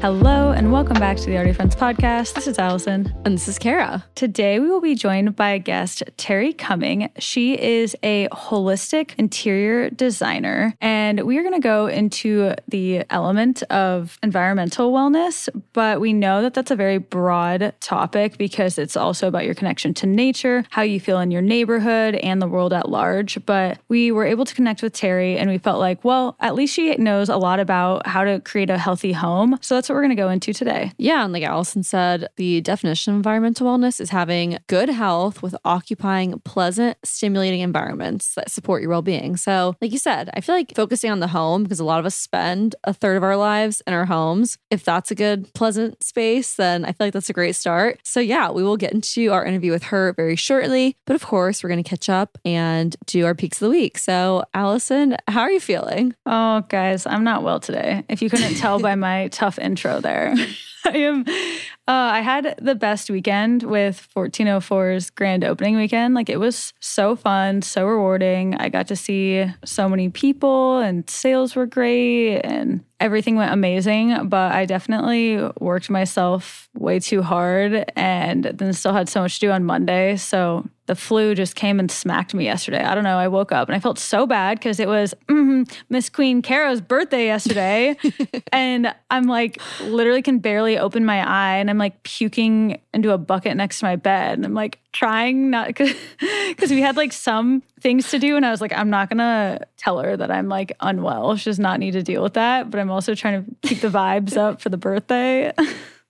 Hello, and welcome back to the Already Friends podcast. This is Allison. And this is Ceara. Today, we will be joined by a guest, Terry Cumming. She is a holistic interior designer, and we are going to go into the element of environmental wellness. But we know that that's a very broad topic because it's also about your connection to nature, how you feel in your neighborhood, and the world at large. But we were able to connect with Terry, and we felt like, well, at least she knows a lot about how to create a healthy home. So that's what we're going to go into today. Yeah, and like Allison said, the definition of environmental wellness is having good health with occupying pleasant, stimulating environments that support your well being. So, like you said, I feel like focusing on the home because a lot of us spend a third of our lives in our homes. If that's a good, pleasant space, then I feel like that's a great start. So, yeah, we will get into our interview with her very shortly. But of course, we're going to catch up and do our peaks of the week. So, Allison, how are you feeling? Oh, guys, I'm not well today. If you couldn't tell by my tough intro there. I am. Uh, I had the best weekend with 1404's grand opening weekend. Like it was so fun, so rewarding. I got to see so many people, and sales were great, and everything went amazing. But I definitely worked myself way too hard, and then still had so much to do on Monday. So the flu just came and smacked me yesterday. I don't know. I woke up and I felt so bad because it was mm, Miss Queen Ceara's birthday yesterday. and I'm like, literally can barely open my eye and I'm like puking into a bucket next to my bed. And I'm like trying not because we had like some things to do. And I was like, I'm not going to tell her that I'm like unwell. She does not need to deal with that. But I'm also trying to keep the vibes up for the birthday.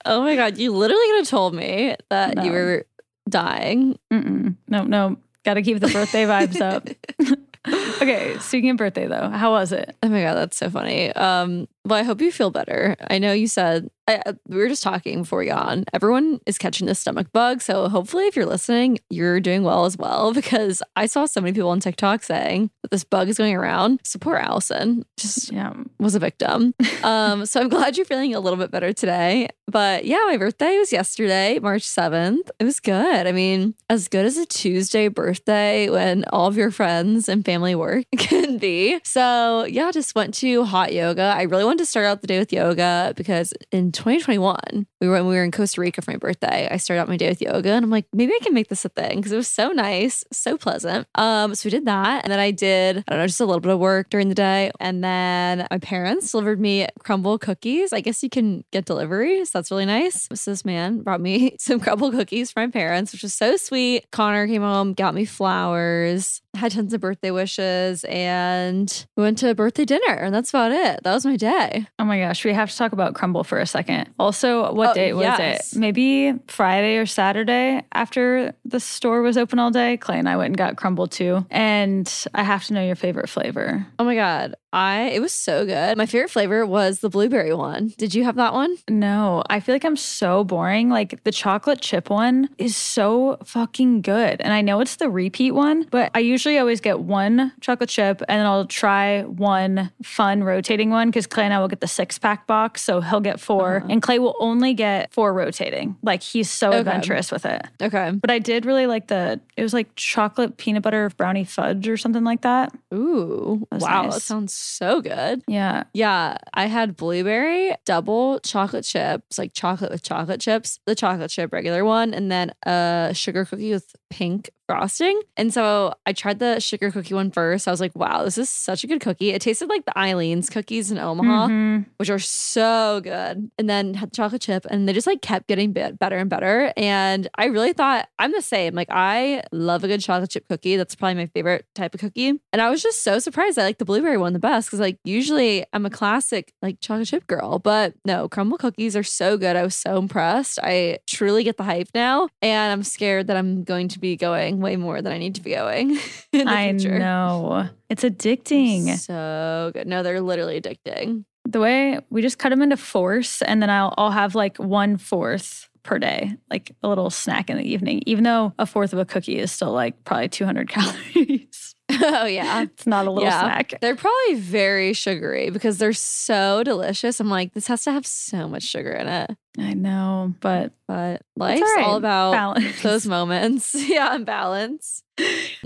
Oh my God, you literally could have told me that no. you were dying. Mm-mm. No, no. Got to keep the birthday vibes up. okay, speaking of birthday though, how was it? Oh my god, that's so funny. Um, well, I hope you feel better. I know you said I, we were just talking before we got on. Everyone is catching this stomach bug, so hopefully, if you're listening, you're doing well as well. Because I saw so many people on TikTok saying that this bug is going around. So poor Allison just yeah was a victim. um, so I'm glad you're feeling a little bit better today. But yeah, my birthday was yesterday, March 7th. It was good. I mean, as good as a Tuesday birthday when all of your friends and family work can be. So yeah, just went to hot yoga. I really wanted to start out the day with yoga because in 2021, we were when we were in Costa Rica for my birthday. I started out my day with yoga, and I'm like, maybe I can make this a thing because it was so nice, so pleasant. Um, so we did that, and then I did I don't know just a little bit of work during the day, and then my parents delivered me Crumbl cookies. I guess you can get delivery, so that's really nice. So this man brought me some Crumbl cookies for my parents, which was so sweet. Connor came home, got me flowers. Had tons of birthday wishes, and we went to a birthday dinner, and that's about it. That was my day. Oh my gosh, we have to talk about Crumbl for a second. Also, what Oh, date was yes. it? Maybe Friday or Saturday after the store was open all day. Clay and I went and got Crumbl too. And I have to know your favorite flavor. Oh my god, I it was so good. My favorite flavor was the blueberry one. Did you have that one? No, I feel like I'm so boring. Like the chocolate chip one is so fucking good. And I know it's the repeat one, but I usually always get one chocolate chip and then I'll try one fun rotating one because Clay and I will get the six pack box. So he'll get 4 uh-huh. and Clay will only get four rotating. Like he's so Okay. adventurous with it. Okay. But I did really like the, it was like chocolate peanut butter brownie fudge or something like that. Ooh, That's wow, that sounds so good. Yeah. Yeah, I had blueberry double chocolate chips, like chocolate with chocolate chips, the chocolate chip regular one, and then a sugar cookie with pink frosting. And so I tried the sugar cookie one first. I was like, wow, this is such a good cookie. It tasted like the Eileen's cookies in Omaha, Mhm. which are so good. And then had the chocolate chip, and they just like kept getting bit better and better. And I really thought I'm the same. Like I love a good chocolate chip cookie. That's probably my favorite type of cookie. And I was just so surprised. I like the blueberry one the best because like usually I'm a classic like chocolate chip girl, but no, Crumbl cookies are so good. I was so impressed. I truly get the hype now, and I'm scared that I'm going to be going way more than I need to be going. in the I future. know. It's addicting. So good. No, they're literally addicting. the way we just cut them into fourths and then I'll, I'll have like one fourth per day, like a little snack in the evening, even though a fourth of a cookie is still like probably 200 calories. oh yeah. it's not a little Yeah. snack. They're probably very sugary because they're so delicious. I'm like, this has to have so much sugar in it. I know, but But life's all right. all about balance. those moments. yeah, and balance.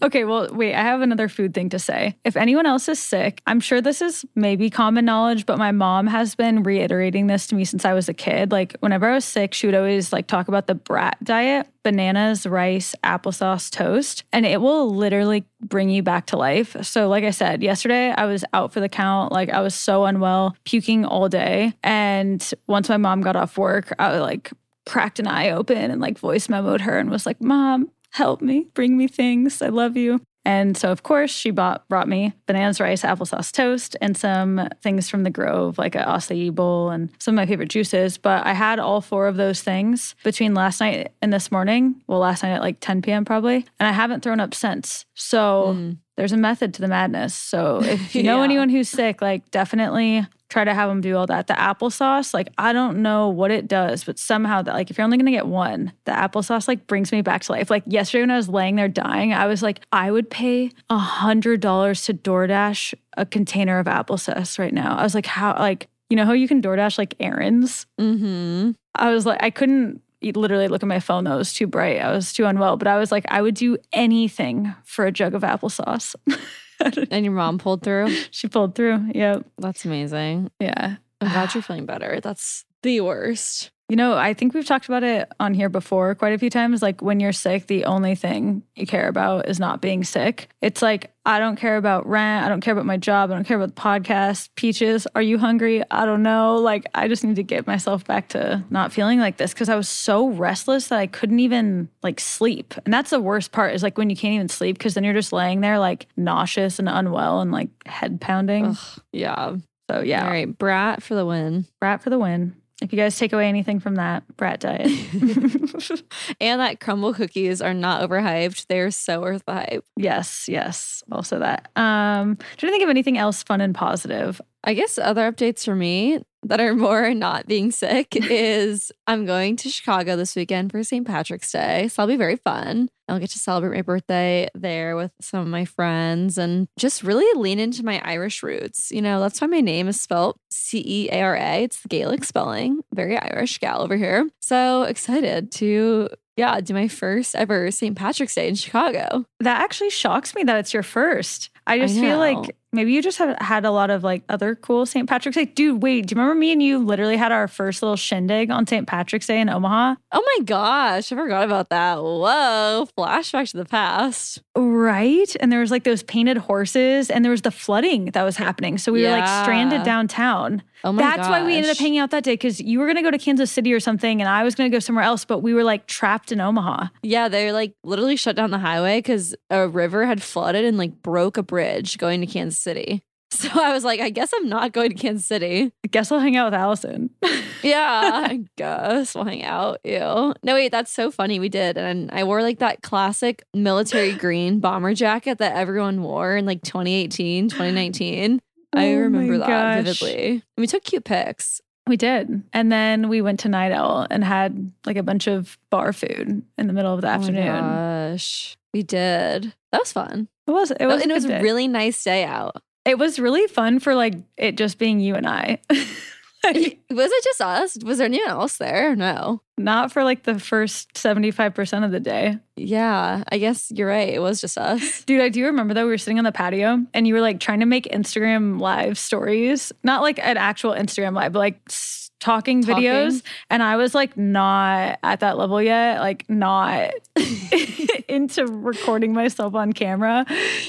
Okay, well, wait, I have another food thing to say. If anyone else is sick, I'm sure this is maybe common knowledge, but my mom has been reiterating this to me since I was a kid. Like, whenever I was sick, she would always like talk about the brat diet bananas, rice, applesauce, toast, and it will literally bring you back to life. So, like I said, yesterday I was out for the count. Like, I was so unwell, puking all day. And once my mom got off work, I like cracked an eye open and like voice memoed her and was like, Mom, help me, bring me things. I love you. And so, of course, she bought brought me bananas, rice, applesauce toast, and some things from the Grove, like a acai bowl and some of my favorite juices. But I had all four of those things between last night and this morning. Well, last night at like 10 p.m. probably, and I haven't thrown up since. So hmm. There's a method to the madness. So if you know Yeah. anyone who's sick, like definitely try to have them do all that. The applesauce, like I don't know what it does, but somehow that like if you're only gonna get one, the applesauce like brings me back to life. Like yesterday when I was laying there dying, I was like, I would pay a hundred dollars to DoorDash a container of applesauce right now. I was like, how like you know how you can DoorDash like errands? Mm-hmm. I was like, I couldn't literally look at my phone though. It was too bright. I was too unwell. But I was like, I would do anything for a jug of applesauce. And your mom pulled through. she pulled through. Yep. That's amazing. Yeah. I'm glad you're feeling better. That's the worst. You know, I think we've talked about it on here before quite a few times. Like when you're sick, the only thing you care about is not being sick. It's like, I don't care about rent. I don't care about my job. I don't care about the podcast. Peaches, are you hungry? I don't know. Like, I just need to get myself back to not feeling like this because I was so restless that I couldn't even like sleep. And that's the worst part is like when you can't even sleep because then you're just laying there like nauseous and unwell and like head pounding. Ugh, yeah. So, yeah, All right. Brat for the win. brat for the win. If you guys take away anything from that, brat diet. and that Crumbl cookies are not overhyped. They're so worth the hype. Yes, yes. Also that. Um, trying to think of anything else fun and positive. I guess other updates for me that are more not being sick is I'm going to Chicago this weekend for St. Patrick's Day. So I'll be very fun. I'll get to celebrate my birthday there with some of my friends and just really lean into my Irish roots. You know, that's why my name is spelled C E A R A. It's the Gaelic spelling. Very Irish gal over here. So excited to, yeah, do my first ever St. Patrick's Day in Chicago. That actually shocks me that it's your first. I just feel like maybe you just have had a lot of like other cool St. Patrick's Day. Dude, wait, do you remember me and you literally had our first little shindig on St. Patrick's Day in Omaha? Oh my gosh, I forgot about that. Whoa, flashback to the past. Right. And there was like those painted horses and there was the flooding that was happening. So we were like stranded downtown. Oh my That's why we ended up hanging out that day because you were going to go to Kansas City or something and I was going to go somewhere else, but we were like trapped in Omaha. Yeah, they like literally shut down the highway because a river had flooded and like broke a bridge going to Kansas City. So I was like, I guess I'm not going to Kansas City. I guess I'll hang out with Allison. Yeah, I guess we'll hang out. Ew. No, wait, that's so funny. We did. And I wore like that classic military green bomber jacket that everyone wore in like 2018, 2019. I Oh my remember that gosh. vividly. And we took cute pics. We did. And then we went to Night Owl and had like a bunch of bar food in the middle of the Oh afternoon. Gosh. We did. That was fun. It was it was and it was a really nice day out. it was really fun for like it just being you and I. Like, Was it just us? Was there anyone else there? No. Not for like the first 75% of the day. Yeah, I guess you're right. It was just us. Dude, I do remember though, we were sitting on the patio and you were like trying to make Instagram live stories, not like an actual Instagram live, but like talking, Talking. videos. And I was like not at that level yet, like not into recording myself on camera.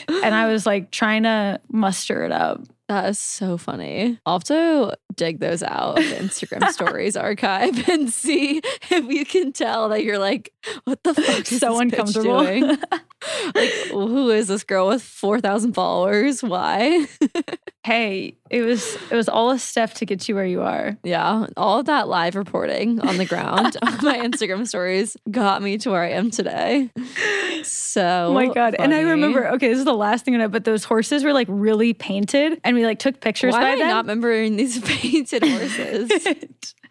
And I was like trying to muster it up. That is so funny. I'll have to dig those out of the Instagram stories archive and see if you can tell that you're like, what the fuck is So uncomfortable. like, who is this girl with 4,000 followers? Why? hey, it was it was all a step to get you where you are. yeah, all of that live reporting on the ground on my Instagram stories got me to where I am today. So, Oh my god! And I remember. Okay, this is the last thing I know, but those horses were like really painted, and we like took pictures Why by am I them. not remembering these painted horses?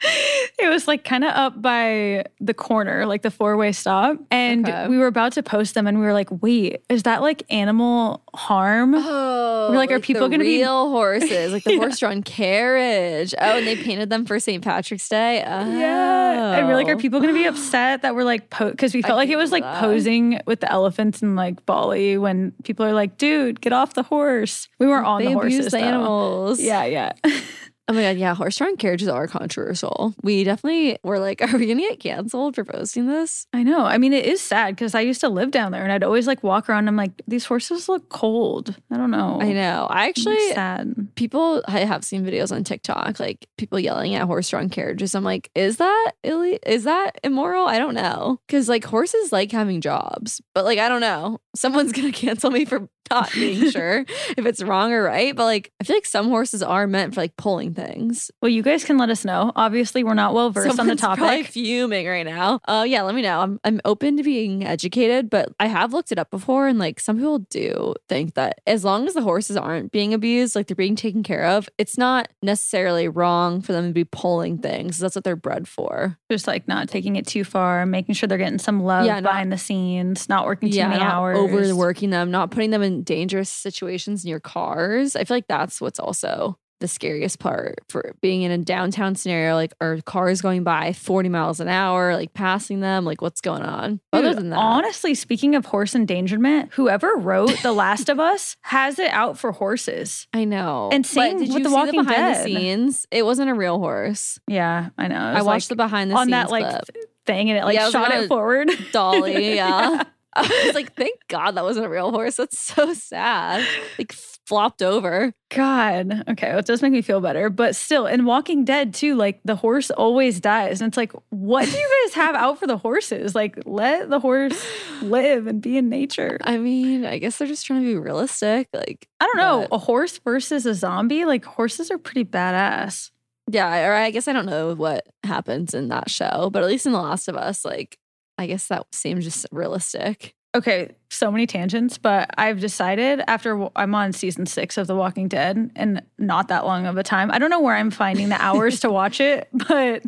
it was like kind of up by the corner, like the four way stop. And Okay. we were about to post them and we were like, wait, is that like animal harm? Oh, We're like, are people gonna be- real horses, like the horse-drawn carriage? Oh, and they painted them for St. Patrick's Day. Oh. Yeah. And we're like, are oh. people going to be upset that we're like, because we felt like it was like that. posing with the elephants in like Bali when people are like, dude, get off the horse. We weren't on they the horses. the animals? Yeah, yeah. Oh my god, yeah. Horse-drawn carriages are controversial. We definitely were like, are we gonna get canceled for posting this? I know. I mean, it is sad because I used to live down there and I'd always like walk around. And I'm like, these horses look cold. I don't know. I know. I actually sad. people I have seen videos on TikTok, like people yelling at horse-drawn carriages. I'm like, is that is that immoral? I don't know, because like horses like having jobs, but like I don't know. Someone's gonna cancel me for not being sure if it's wrong or right. But like, I feel like some horses are meant for like pulling things. Well, you guys can let us know. Obviously, we're not well versed on the Someone's Probably topic. fuming right now. Oh yeah, let me know. I'm I'm open to being educated, but I have looked it up before, and like some people do think that as long as the horses aren't being abused, like they're being taken care of, it's not necessarily wrong for them to be pulling things. That's what they're bred for. Just like not taking it too far, making sure they're getting some love Yeah, not- behind the scenes, not working too yeah, many not hours. overworking them, not putting them in dangerous situations in your cars. I feel like that's what's also the scariest part for being in a downtown scenario. Like, are cars going by 40 miles an hour, like passing them? Like, what's going on? Other than that, honestly, speaking of horse endangerment, whoever wrote The Last of Us has it out for horses. I know. And same with The Walking the behind Dead. the scenes? It wasn't a real horse. Yeah, I know. I watched like, the behind the scenes. on scenes that like clip. thing, and it like Yeah, shot on it forward. Dolly, yeah. I was like, thank God that wasn't a real horse. That's so sad. Like flopped over. God. Okay. Well, it does make me feel better. But still, in Walking Dead, too, like the horse always dies. And it's like, what do you guys have out for the horses? Like, let the horse live and be in nature. I mean, I guess they're just trying to be realistic. Like, I don't know. But- A horse versus a zombie? Like, horses are pretty badass. yeah, or I guess I don't know what happens in that show, but at least in The Last of Us, like, I guess that seems just realistic. Okay, so many tangents, but I've decided after I'm on season six of The Walking Dead and not that long of a time. I don't know where I'm finding the hours to watch it, but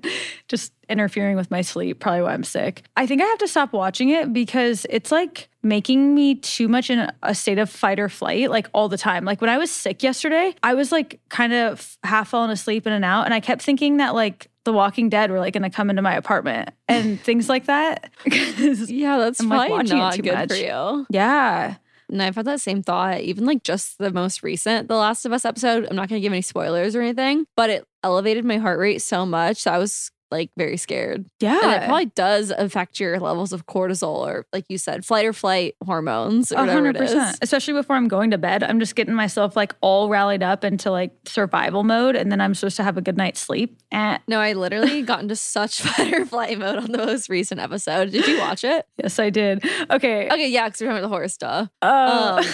just interfering with my sleep, probably why I'm sick. I think I have to stop watching it because it's like making me too much in a state of fight or flight, like all the time. Like when I was sick yesterday, I was like kind of half falling asleep in and out, and I kept thinking that like the Walking Dead were like going to come into my apartment and things like that. Yeah, that's I'm, like, probably it not good much. for you. yeah. And I've had that same thought, even like just the most recent The Last of Us episode. I'm not going to give any spoilers or anything, but it elevated my heart rate so much. So I was like very scared. Yeah. And it probably does affect your levels of cortisol or, like you said, flight or flight hormones or A whatever hundred it is. percent. Especially before I'm going to bed. I'm just getting myself like all rallied up into like survival mode and then I'm supposed to have a good night's sleep. Eh. No, I literally got into such fight or flight mode on the most recent episode. Did you watch it? Yes, I did. Okay. Okay, yeah, because we're talking about the horror stuff. Uh, Um,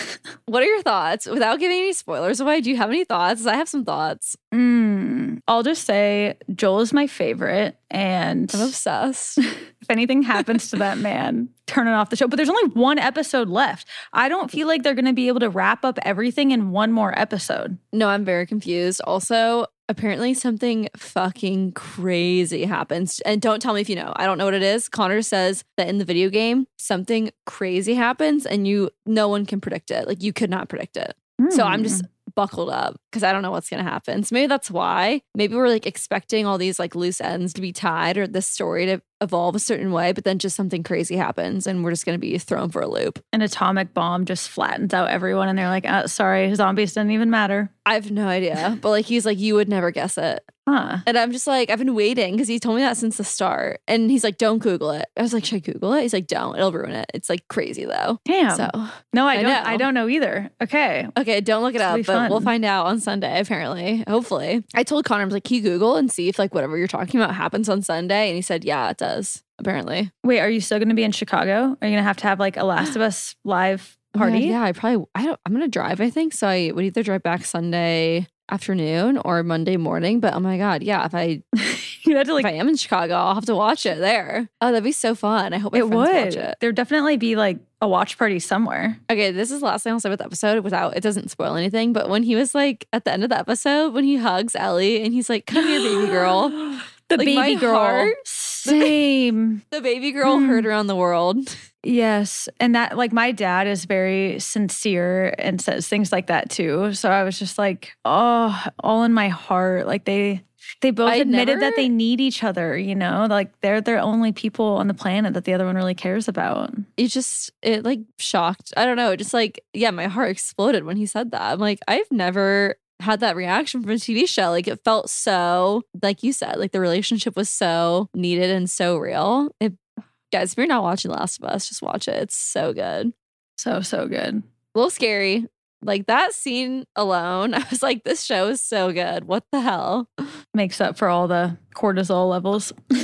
what are your thoughts? Without giving any spoilers away, do you have any thoughts? I have some thoughts. mm, I'll just say Joel is my favorite. And I'm obsessed. if anything happens to that man, turn it off the show. But there's only one episode left. I don't feel like they're going to be able to wrap up everything in one more episode. No, I'm very confused. Also, apparently something fucking crazy happens. And don't tell me if you know. I don't know what it is. Connor says that in the video game, something crazy happens and you no one can predict it. Like you could not predict it. So I'm just mm. Buckled up because I don't know what's going to happen. So maybe that's why. Maybe we're like expecting all these like loose ends to be tied or this story to evolve a certain way, but then just something crazy happens and we're just going to be thrown for a loop. an atomic bomb just flattens out everyone, and they're like, uh, "Sorry, zombies didn't even matter." I have no idea. But like he's like, you would never guess it. Huh? And I'm just like, I've been waiting because he told me that since the start. And he's like, don't Google it. I was like, should I Google it? He's like, don't. It'll ruin it. It's like crazy though. Damn. So no, I I don't. know. I don't know either. Okay. okay, don't look it up, but we'll find out on Sunday. Apparently, hopefully. I told Connor, I was like, can you Google and see if like whatever you're talking about happens on Sunday? And he said, yeah, it does. Apparently. Wait, are you still going to be in Chicago? Are you going to have to have like a Last of Us live party? yeah, I probably. I don't. I'm gonna drive. I think so. I would either drive back Sunday afternoon or Monday morning. But oh my god, yeah. If I you had to if. I am in Chicago, I'll have to watch it there. Oh, that'd be so fun. I hope It would. watch it. There'd definitely be like a watch party somewhere. Okay, this is the last thing I'll say about the episode without it doesn't spoil anything. But when he was like at the end of the episode, when he hugs Ellie and he's like, Come here, baby girl. The Like, baby girl. heart- Same. The baby girl Hmm. heard around the world. yes. And that, like, my dad is very sincere and says things like that too. So I was just like, oh, all in my heart. Like, they. They both I admitted that they need each other, you know? Like they're the only people on the planet that the other one really cares about. It just it like shocked. I don't know. Just like, yeah, my heart exploded when he said that. I'm like, I've never had that reaction from a TV show. Like it felt so, like you said, like the relationship was so needed and so real. It guys, if you're not watching The Last of Us, just watch it. It's so good. So, so good. a little scary. Like that scene alone, I was like, this show is so good. What the hell? Makes up for all the cortisol levels.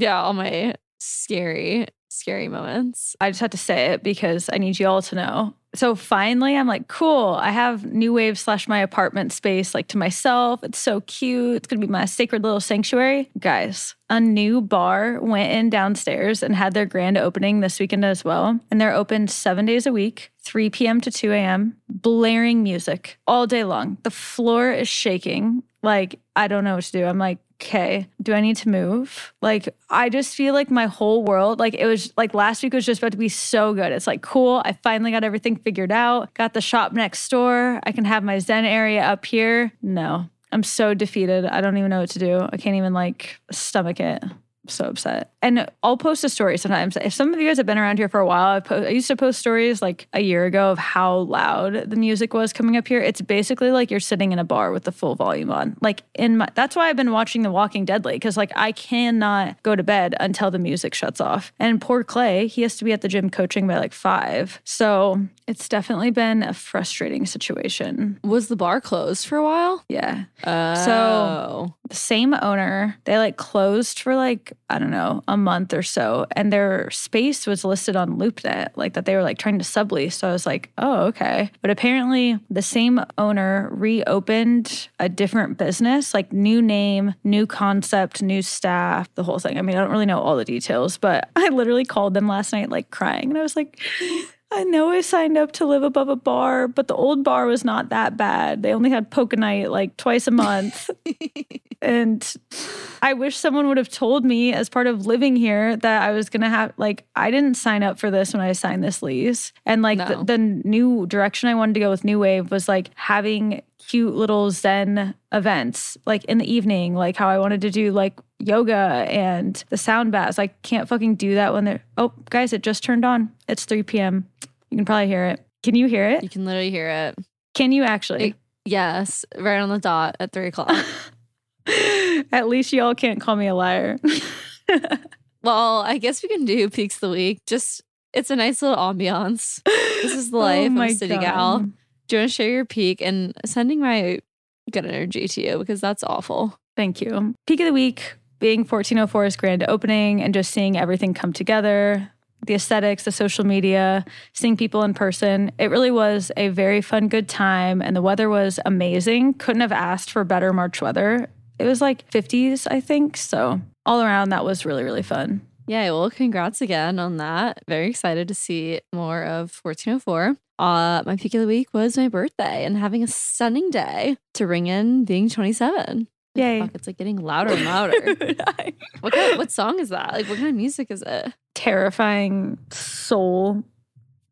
Yeah, all my scary, scary moments. I just had to say it because I need you all to know. So finally, I'm like, cool. I have New Wave slash my apartment space like to myself. It's so cute. It's gonna be my sacred little sanctuary. Guys, a new bar went in downstairs and had their grand opening this weekend as well. And they're open seven days a week, 3 p.m. to 2 a.m., blaring music all day long. The floor is shaking. Like, I don't know what to do. I'm like, okay, do I need to move? Like, I just feel like my whole world, like, it was like last week was just about to be so good. It's like, cool. I finally got everything figured out, got the shop next door. I can have my Zen area up here. No, I'm so defeated. I don't even know what to do. I can't even like stomach it. So upset. And I'll post a story sometimes. If some of you guys have been around here for a while, I, po- I used to post stories like a year ago of how loud the music was coming up here. It's basically like you're sitting in a bar with the full volume on. Like in my, that's why I've been watching The Walking Dead late because like I cannot go to bed until the music shuts off. And poor Clay, he has to be at the gym coaching by like five. So it's definitely been a frustrating situation. Was the bar closed for a while? Yeah. Oh. the same owner. They like closed for like, I don't know, a month or so. And their space was listed on LoopNet, like that they were like trying to sublease. So I was like, oh, okay. But apparently the same owner reopened a different business, like new name, new concept, new staff, the whole thing. I mean, I don't really know all the details, but I literally called them last night, like crying. And I was like, I know I signed up to live above a bar, but the old bar was not that bad. They only had poker night like twice a month. and I wish someone would have told me as part of living here that I was going to have, like, I didn't sign up for this when I signed this lease. And like No. the, the new direction I wanted to go with New Wave was like having cute little Zen events, like in the evening, like how I wanted to do like yoga and the sound baths. I can't fucking do that when they're, oh, guys, it just turned on. It's 3 p.m. You can probably hear it. Can you hear it? You can literally hear it. Can you actually? Yes, right on the dot at three o'clock. At least y'all can't call me a liar. well, I guess we can do peaks of the week. Just it's a nice little ambiance. This is the oh life. Oh I'm my city God. gal. Do you want to share your peak and sending my good energy to you because that's awful. Thank you. Peak of the week being 1404's grand opening and just seeing everything come together. The aesthetics, the social media, seeing people in person. It really was a very fun, good time. And the weather was amazing. Couldn't have asked for better March weather. It was like 50s, I think. So, all around, that was really, really fun. Yeah, well, congrats again on that. Very excited to see more of 1404. Uh, my peak of the week was my birthday and having a stunning day to ring in being 27. Yay. Fuck, it's like getting louder and louder. what kind of, what song is that? Like, what kind of music is it? Terrifying, soul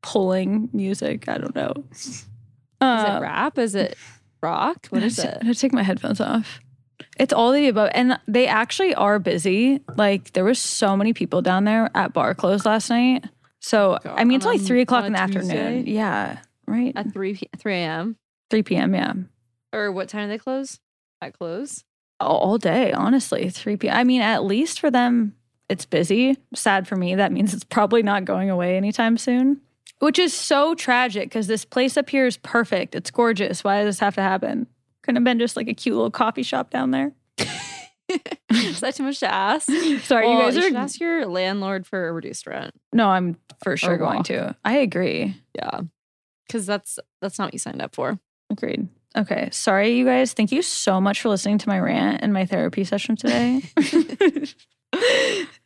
pulling music. I don't know. Is Uh, it rap? Is it rock? What is I'm it? gonna take my headphones off. It's all the above, and they actually are busy. Like there was so many people down there at bar close last night. So oh God, I mean, it's only three o'clock in the a afternoon. Yeah, right. At 3 p- 3 a.m. Three p.m. Yeah, Or what time do they close? At close? all, all day. Honestly, three p.m. I mean, at least for them, it's busy. Sad for me. That means it's probably not going away anytime soon. Which is so tragic because this place up here is perfect. It's gorgeous. Why does this have to happen? Couldn't have been just like a cute little coffee shop down there. is that too much to ask? Sorry, Well, you guys should are ask your landlord for a reduced rent. No, I'm for sure oh, going to. I agree. Yeah. Cause that's that's not what you signed up for. Agreed. Okay. Sorry, you guys. Thank you so much for listening to my rant and my therapy session today.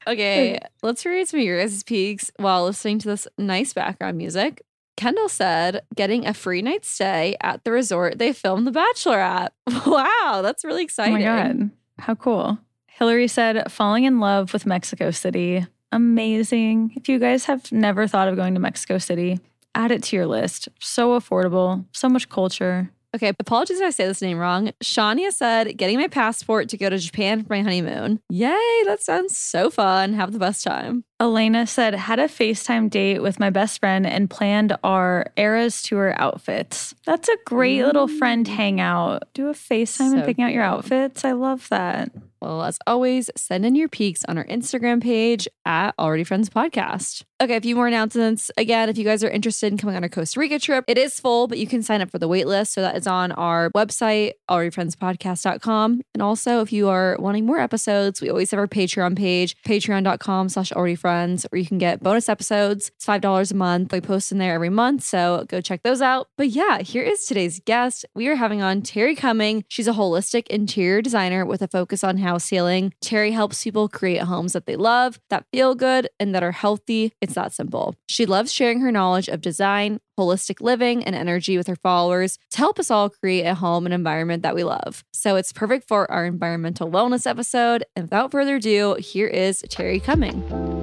Okay, let's read some of your guys' peaks while listening to this nice background music. Kendall said, getting a free night stay at the resort they filmed The Bachelor at. Wow, that's really exciting. oh my God. How cool. Hillary said, falling in love with Mexico City. Amazing. If you guys have never thought of going to Mexico City, add it to your list. So affordable, so much culture. Okay, apologies if I say this name wrong. Shania said, getting my passport to go to Japan for my honeymoon. Yay, that sounds so fun. Have the best time. Elena said, had a FaceTime date with my best friend and planned our Eras tour outfits. That's a great little friend mm. hangout. Do a FaceTime and So picking out your outfits. I love that. Well, as always, send in your peaks on our Instagram page at Already Friends Podcast. Okay, a few more announcements. Again, if you guys are interested in coming on our Costa Rica trip, it is full, but you can sign up for the wait list. So that is on our website, alreadyfriendspodcast.com. And also, if you are wanting more episodes, we always have our Patreon page, patreon.com slash alreadyfriends, where you can get bonus episodes. It's $5 a month. We post in there every month. So go check those out. But yeah, here is today's guest. We are having on Terry Cumming. She's a holistic interior designer with a focus on house healing. Terry helps people create homes that they love, that feel good, and that are healthy. It's that simple. She loves sharing her knowledge of design, holistic living, and energy with her followers to help us all create a home and environment that we love. So it's perfect for our environmental wellness episode. And without further ado, here is Terry Cumming.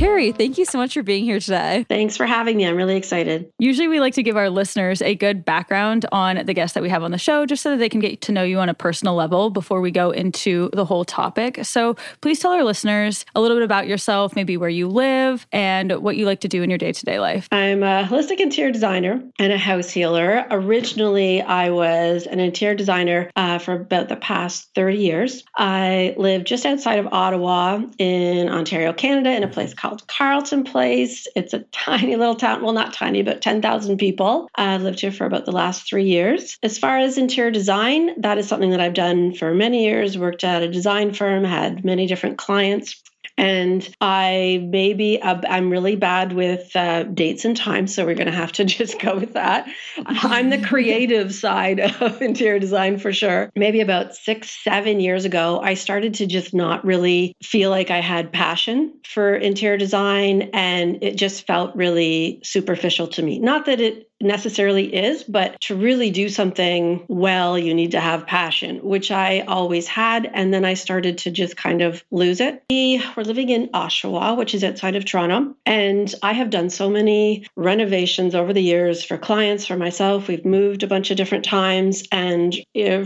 Terry, thank you so much for being here today. Thanks for having me. I'm really excited. Usually, we like to give our listeners a good background on the guests that we have on the show, just so that they can get to know you on a personal level before we go into the whole topic. So, please tell our listeners a little bit about yourself, maybe where you live, and what you like to do in your day to day life. I'm a holistic interior designer and a house healer. Originally, I was an interior designer uh, for about the past 30 years. I live just outside of Ottawa in Ontario, Canada, in a place called Carleton Place. It's a tiny little town. Well, not tiny, but 10,000 people. I've lived here for about the last three years. As far as interior design, that is something that I've done for many years, worked at a design firm, had many different clients. And I maybe uh, I'm really bad with uh, dates and times, so we're going to have to just go with that. I'm the creative side of interior design for sure. Maybe about six, seven years ago, I started to just not really feel like I had passion for interior design, and it just felt really superficial to me. Not that it necessarily is, but to really do something well, you need to have passion, which I always had. And then I started to just kind of lose it. We were living in Oshawa, which is outside of Toronto. And I have done so many renovations over the years for clients, for myself. We've moved a bunch of different times and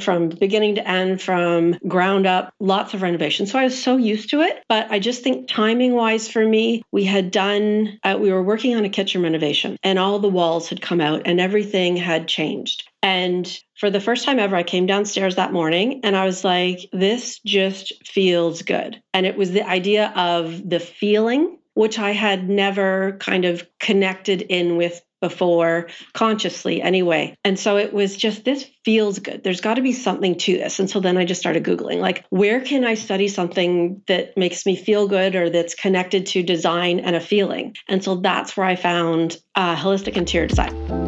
from beginning to end, from ground up, lots of renovations. So I was so used to it. But I just think timing wise for me, we had done, uh, we were working on a kitchen renovation and all the walls had come out and everything had changed. And for the first time ever, I came downstairs that morning and I was like, this just feels good. And it was the idea of the feeling, which I had never kind of connected in with before consciously anyway. And so it was just this feels good. There's got to be something to this. And so then I just started Googling, like, where can I study something that makes me feel good or that's connected to design and a feeling? And so that's where I found uh, holistic interior design.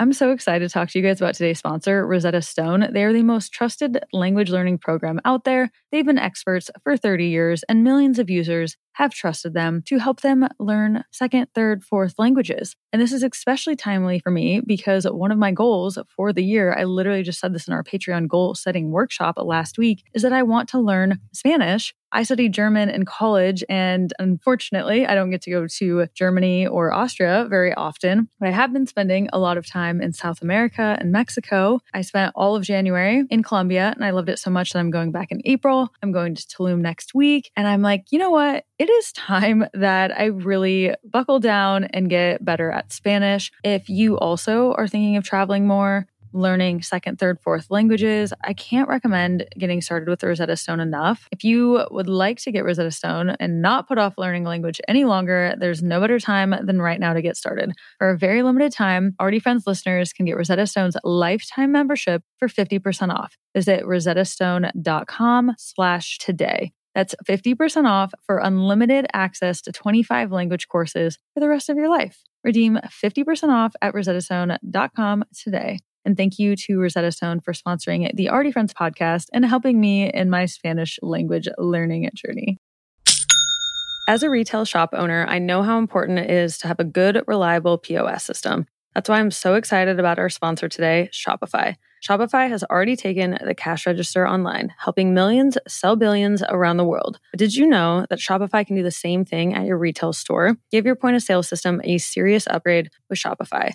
I'm so excited to talk to you guys about today's sponsor, Rosetta Stone. They are the most trusted language learning program out there. They've been experts for 30 years, and millions of users have trusted them to help them learn second, third, fourth languages. And this is especially timely for me because one of my goals for the year, I literally just said this in our Patreon goal setting workshop last week, is that I want to learn Spanish I studied German in college, and unfortunately, I don't get to go to Germany or Austria very often. But I have been spending a lot of time in South America and Mexico. I spent all of January in Colombia, and I loved it so much that I'm going back in April. I'm going to Tulum next week. And I'm like, you know what? It is time that I really buckle down and get better at Spanish. If you also are thinking of traveling more, learning second, third, fourth languages, I can't recommend getting started with the Rosetta Stone enough. If you would like to get Rosetta Stone and not put off learning a language any longer, there's no better time than right now to get started. For a very limited time, Already Friends listeners can get Rosetta Stone's lifetime membership for 50% off. Visit rosettastone.com slash today. That's 50% off for unlimited access to 25 language courses for the rest of your life. Redeem 50% off at rosettastone.com today. And thank you to Rosetta Stone for sponsoring the Already Friends podcast and helping me in my Spanish language learning journey. As a retail shop owner, I know how important it is to have a good, reliable POS system. That's why I'm so excited about our sponsor today, Shopify. Shopify has already taken the cash register online, helping millions sell billions around the world. But did you know that Shopify can do the same thing at your retail store? Give your point of sale system a serious upgrade with Shopify.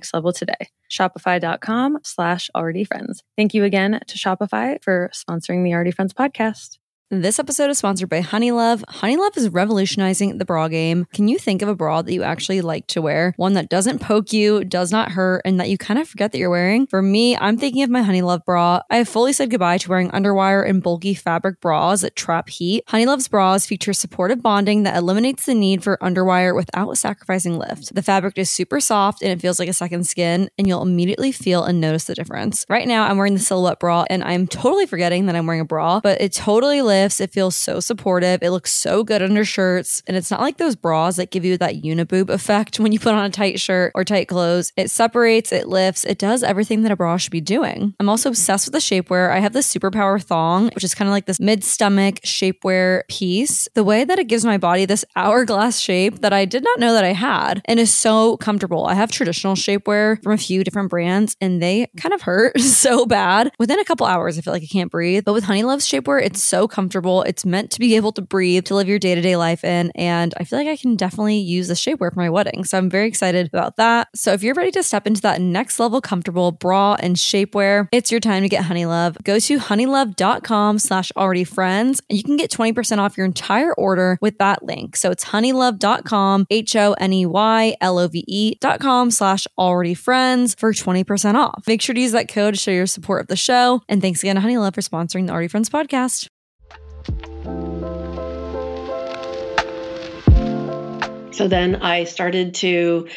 next level today. Shopify.com slash already friends. Thank you again to Shopify for sponsoring the Already Friends podcast. This episode is sponsored by Honeylove. Honeylove is revolutionizing the bra game. Can you think of a bra that you actually like to wear? One that doesn't poke you, does not hurt, and that you kind of forget that you're wearing? For me, I'm thinking of my Honeylove bra. I have fully said goodbye to wearing underwire and bulky fabric bras that trap heat. Honeylove's bras feature supportive bonding that eliminates the need for underwire without sacrificing lift. The fabric is super soft and it feels like a second skin, and you'll immediately feel and notice the difference. Right now, I'm wearing the silhouette bra, and I'm totally forgetting that I'm wearing a bra, but it totally lives lifts. It feels so supportive. It looks so good under shirts. And it's not like those bras that give you that uniboob effect when you put on a tight shirt or tight clothes. It separates, it lifts, it does everything that a bra should be doing. I'm also obsessed with the shapewear. I have the superpower thong, which is kind of like this mid stomach shapewear piece. The way that it gives my body this hourglass shape that I did not know that I had and is so comfortable. I have traditional shapewear from a few different brands and they kind of hurt so bad. Within a couple hours, I feel like I can't breathe. But with Honeylove's shapewear, it's so comfortable comfortable. It's meant to be able to breathe, to live your day to day life in. And I feel like I can definitely use this shapewear for my wedding. So I'm very excited about that. So if you're ready to step into that next level comfortable bra and shapewear, it's your time to get Honeylove. Go to honeylove.com slash already friends and you can get 20% off your entire order with that link. So it's honeylove.com, H O N E Y L O V E.com slash already friends for 20% off. Make sure to use that code to show your support of the show. And thanks again to Honeylove for sponsoring the Already Friends podcast. So then I started to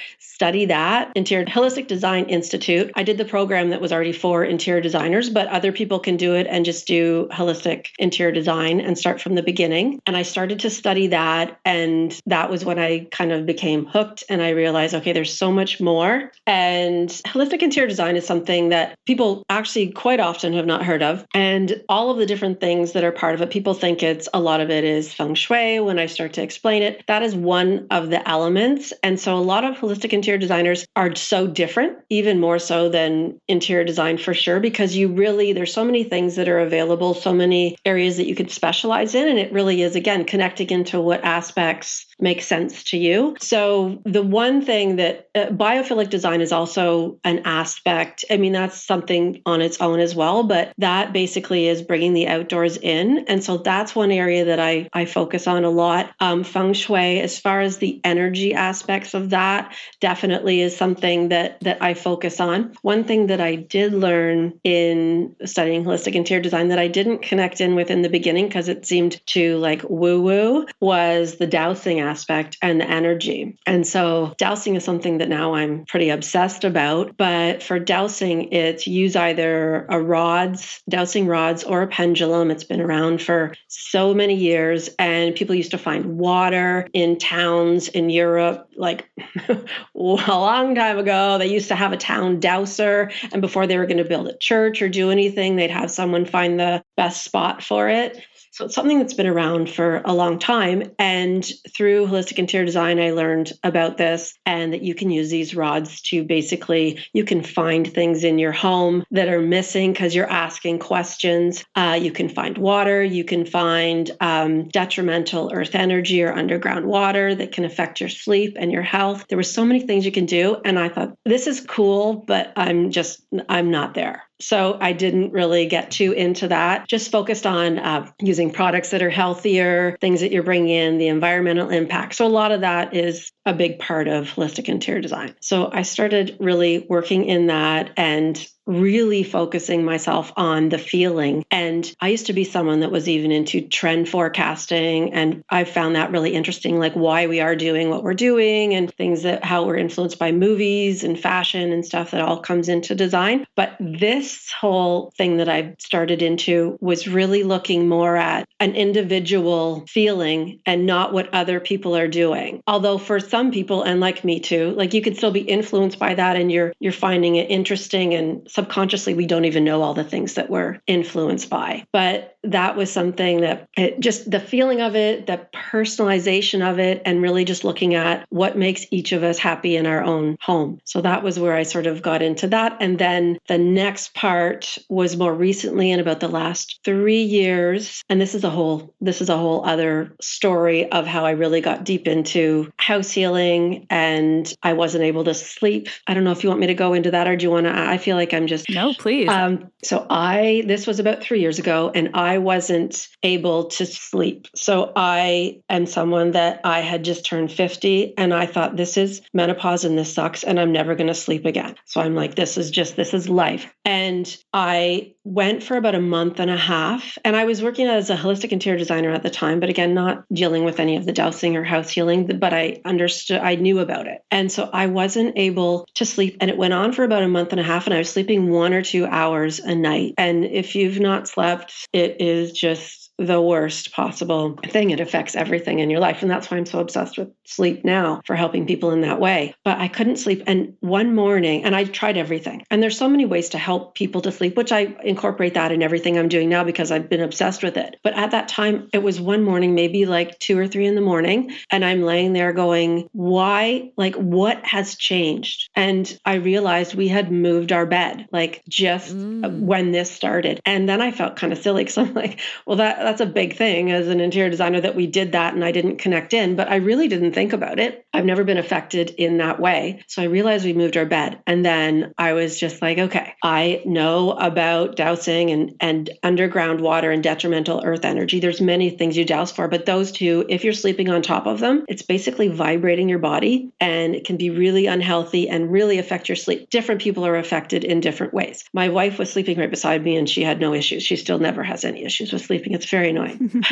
study that. Interior Holistic Design Institute. I did the program that was already for interior designers, but other people can do it and just do holistic interior design and start from the beginning. And I started to study that. And that was when I kind of became hooked and I realized, okay, there's so much more. And holistic interior design is something that people actually quite often have not heard of. And all of the different things that are part of it, people think it's a lot of it is feng shui. When I start to explain it, that is one of the elements. And so a lot of holistic interior designers are so different, even more so than interior design for sure, because you really, there's so many things that are available, so many areas that you could specialize in. And it really is, again, connecting into what aspects make sense to you. So the one thing that uh, biophilic design is also an aspect. I mean, that's something on its own as well, but that basically is bringing the outdoors in. And so that's one area that I, I focus on a lot. Um, feng shui, as far as the energy aspects of that, definitely is something that that I focus on. One thing that I did learn in studying holistic interior design that I didn't connect in with in the beginning because it seemed to like woo woo was the dowsing aspect and the energy. And so dowsing is something that now I'm pretty obsessed about. But for dowsing, it's use either a rods, dowsing rods, or a pendulum. It's been around for so many years, and people used to find water in towns in Europe, like a long time ago. They used to have a town dowser, and before they were going to build a church or do anything, they'd have someone find the best spot for it. So it's something that's been around for a long time. And through holistic interior design, I learned about this and that you can use these rods to basically, you can find things in your home that are missing because you're asking questions. Uh, you can find water, you can find um, detrimental earth energy or underground water that can affect your sleep and your health. There were so many things you can do. And I thought, this is cool, but I'm just, I'm not there. So I didn't really get too into that. Just focused on uh, using products that are healthier, things that you're bringing in, the environmental impact. So a lot of that is a big part of holistic interior design. So I started really working in that and really focusing myself on the feeling. And I used to be someone that was even into trend forecasting. And I found that really interesting, like why we are doing what we're doing and things that how we're influenced by movies and fashion and stuff that all comes into design. But this whole thing that I started into was really looking more at an individual feeling and not what other people are doing. Although for some people, and like me too, like you could still be influenced by that and you're you're finding it interesting and subconsciously we don't even know all the things that we're influenced by. But that was something that it, just the feeling of it, the personalization of it, and really just looking at what makes each of us happy in our own home. So that was where I sort of got into that. And then the next part was more recently in about the last three years. And this is a whole this is a whole other story of how I really got deep into house healing and I wasn't able to sleep. I don't know if you want me to go into that or do you want to I feel like I'm just No, please. Um, so I this was about three years ago and I I wasn't able to sleep. So I am someone that I had just turned 50 and I thought this is menopause and this sucks and I'm never going to sleep again. So I'm like, this is just, this is life. And I went for about a month and a half and I was working as a holistic interior designer at the time, but again, not dealing with any of the dowsing or house healing, but I understood, I knew about it. And so I wasn't able to sleep. And it went on for about a month and a half and I was sleeping one or two hours a night. And if you've not slept, it is just the worst possible thing. It affects everything in your life. And that's why I'm so obsessed with sleep now for helping people in that way. But I couldn't sleep. And one morning, and I tried everything. And there's so many ways to help people to sleep, which I incorporate that in everything I'm doing now because I've been obsessed with it. But at that time, it was one morning, maybe like two or three in the morning. And I'm laying there going, why? Like, what has changed? And I realized we had moved our bed, like just mm. when this started. And then I felt kind of silly because I'm like, well, that that's a big thing as an interior designer that we did that and I didn't connect in, but I really didn't think about it. I've never been affected in that way. So I realized we moved our bed. And then I was just like, okay, I know about dowsing and, and underground water and detrimental earth energy. There's many things you dowse for, but those two, if you're sleeping on top of them, it's basically vibrating your body and it can be really unhealthy and really affect your sleep. Different people are affected in different ways. My wife was sleeping right beside me and she had no issues. She still never has any issues with sleeping. It's very annoying.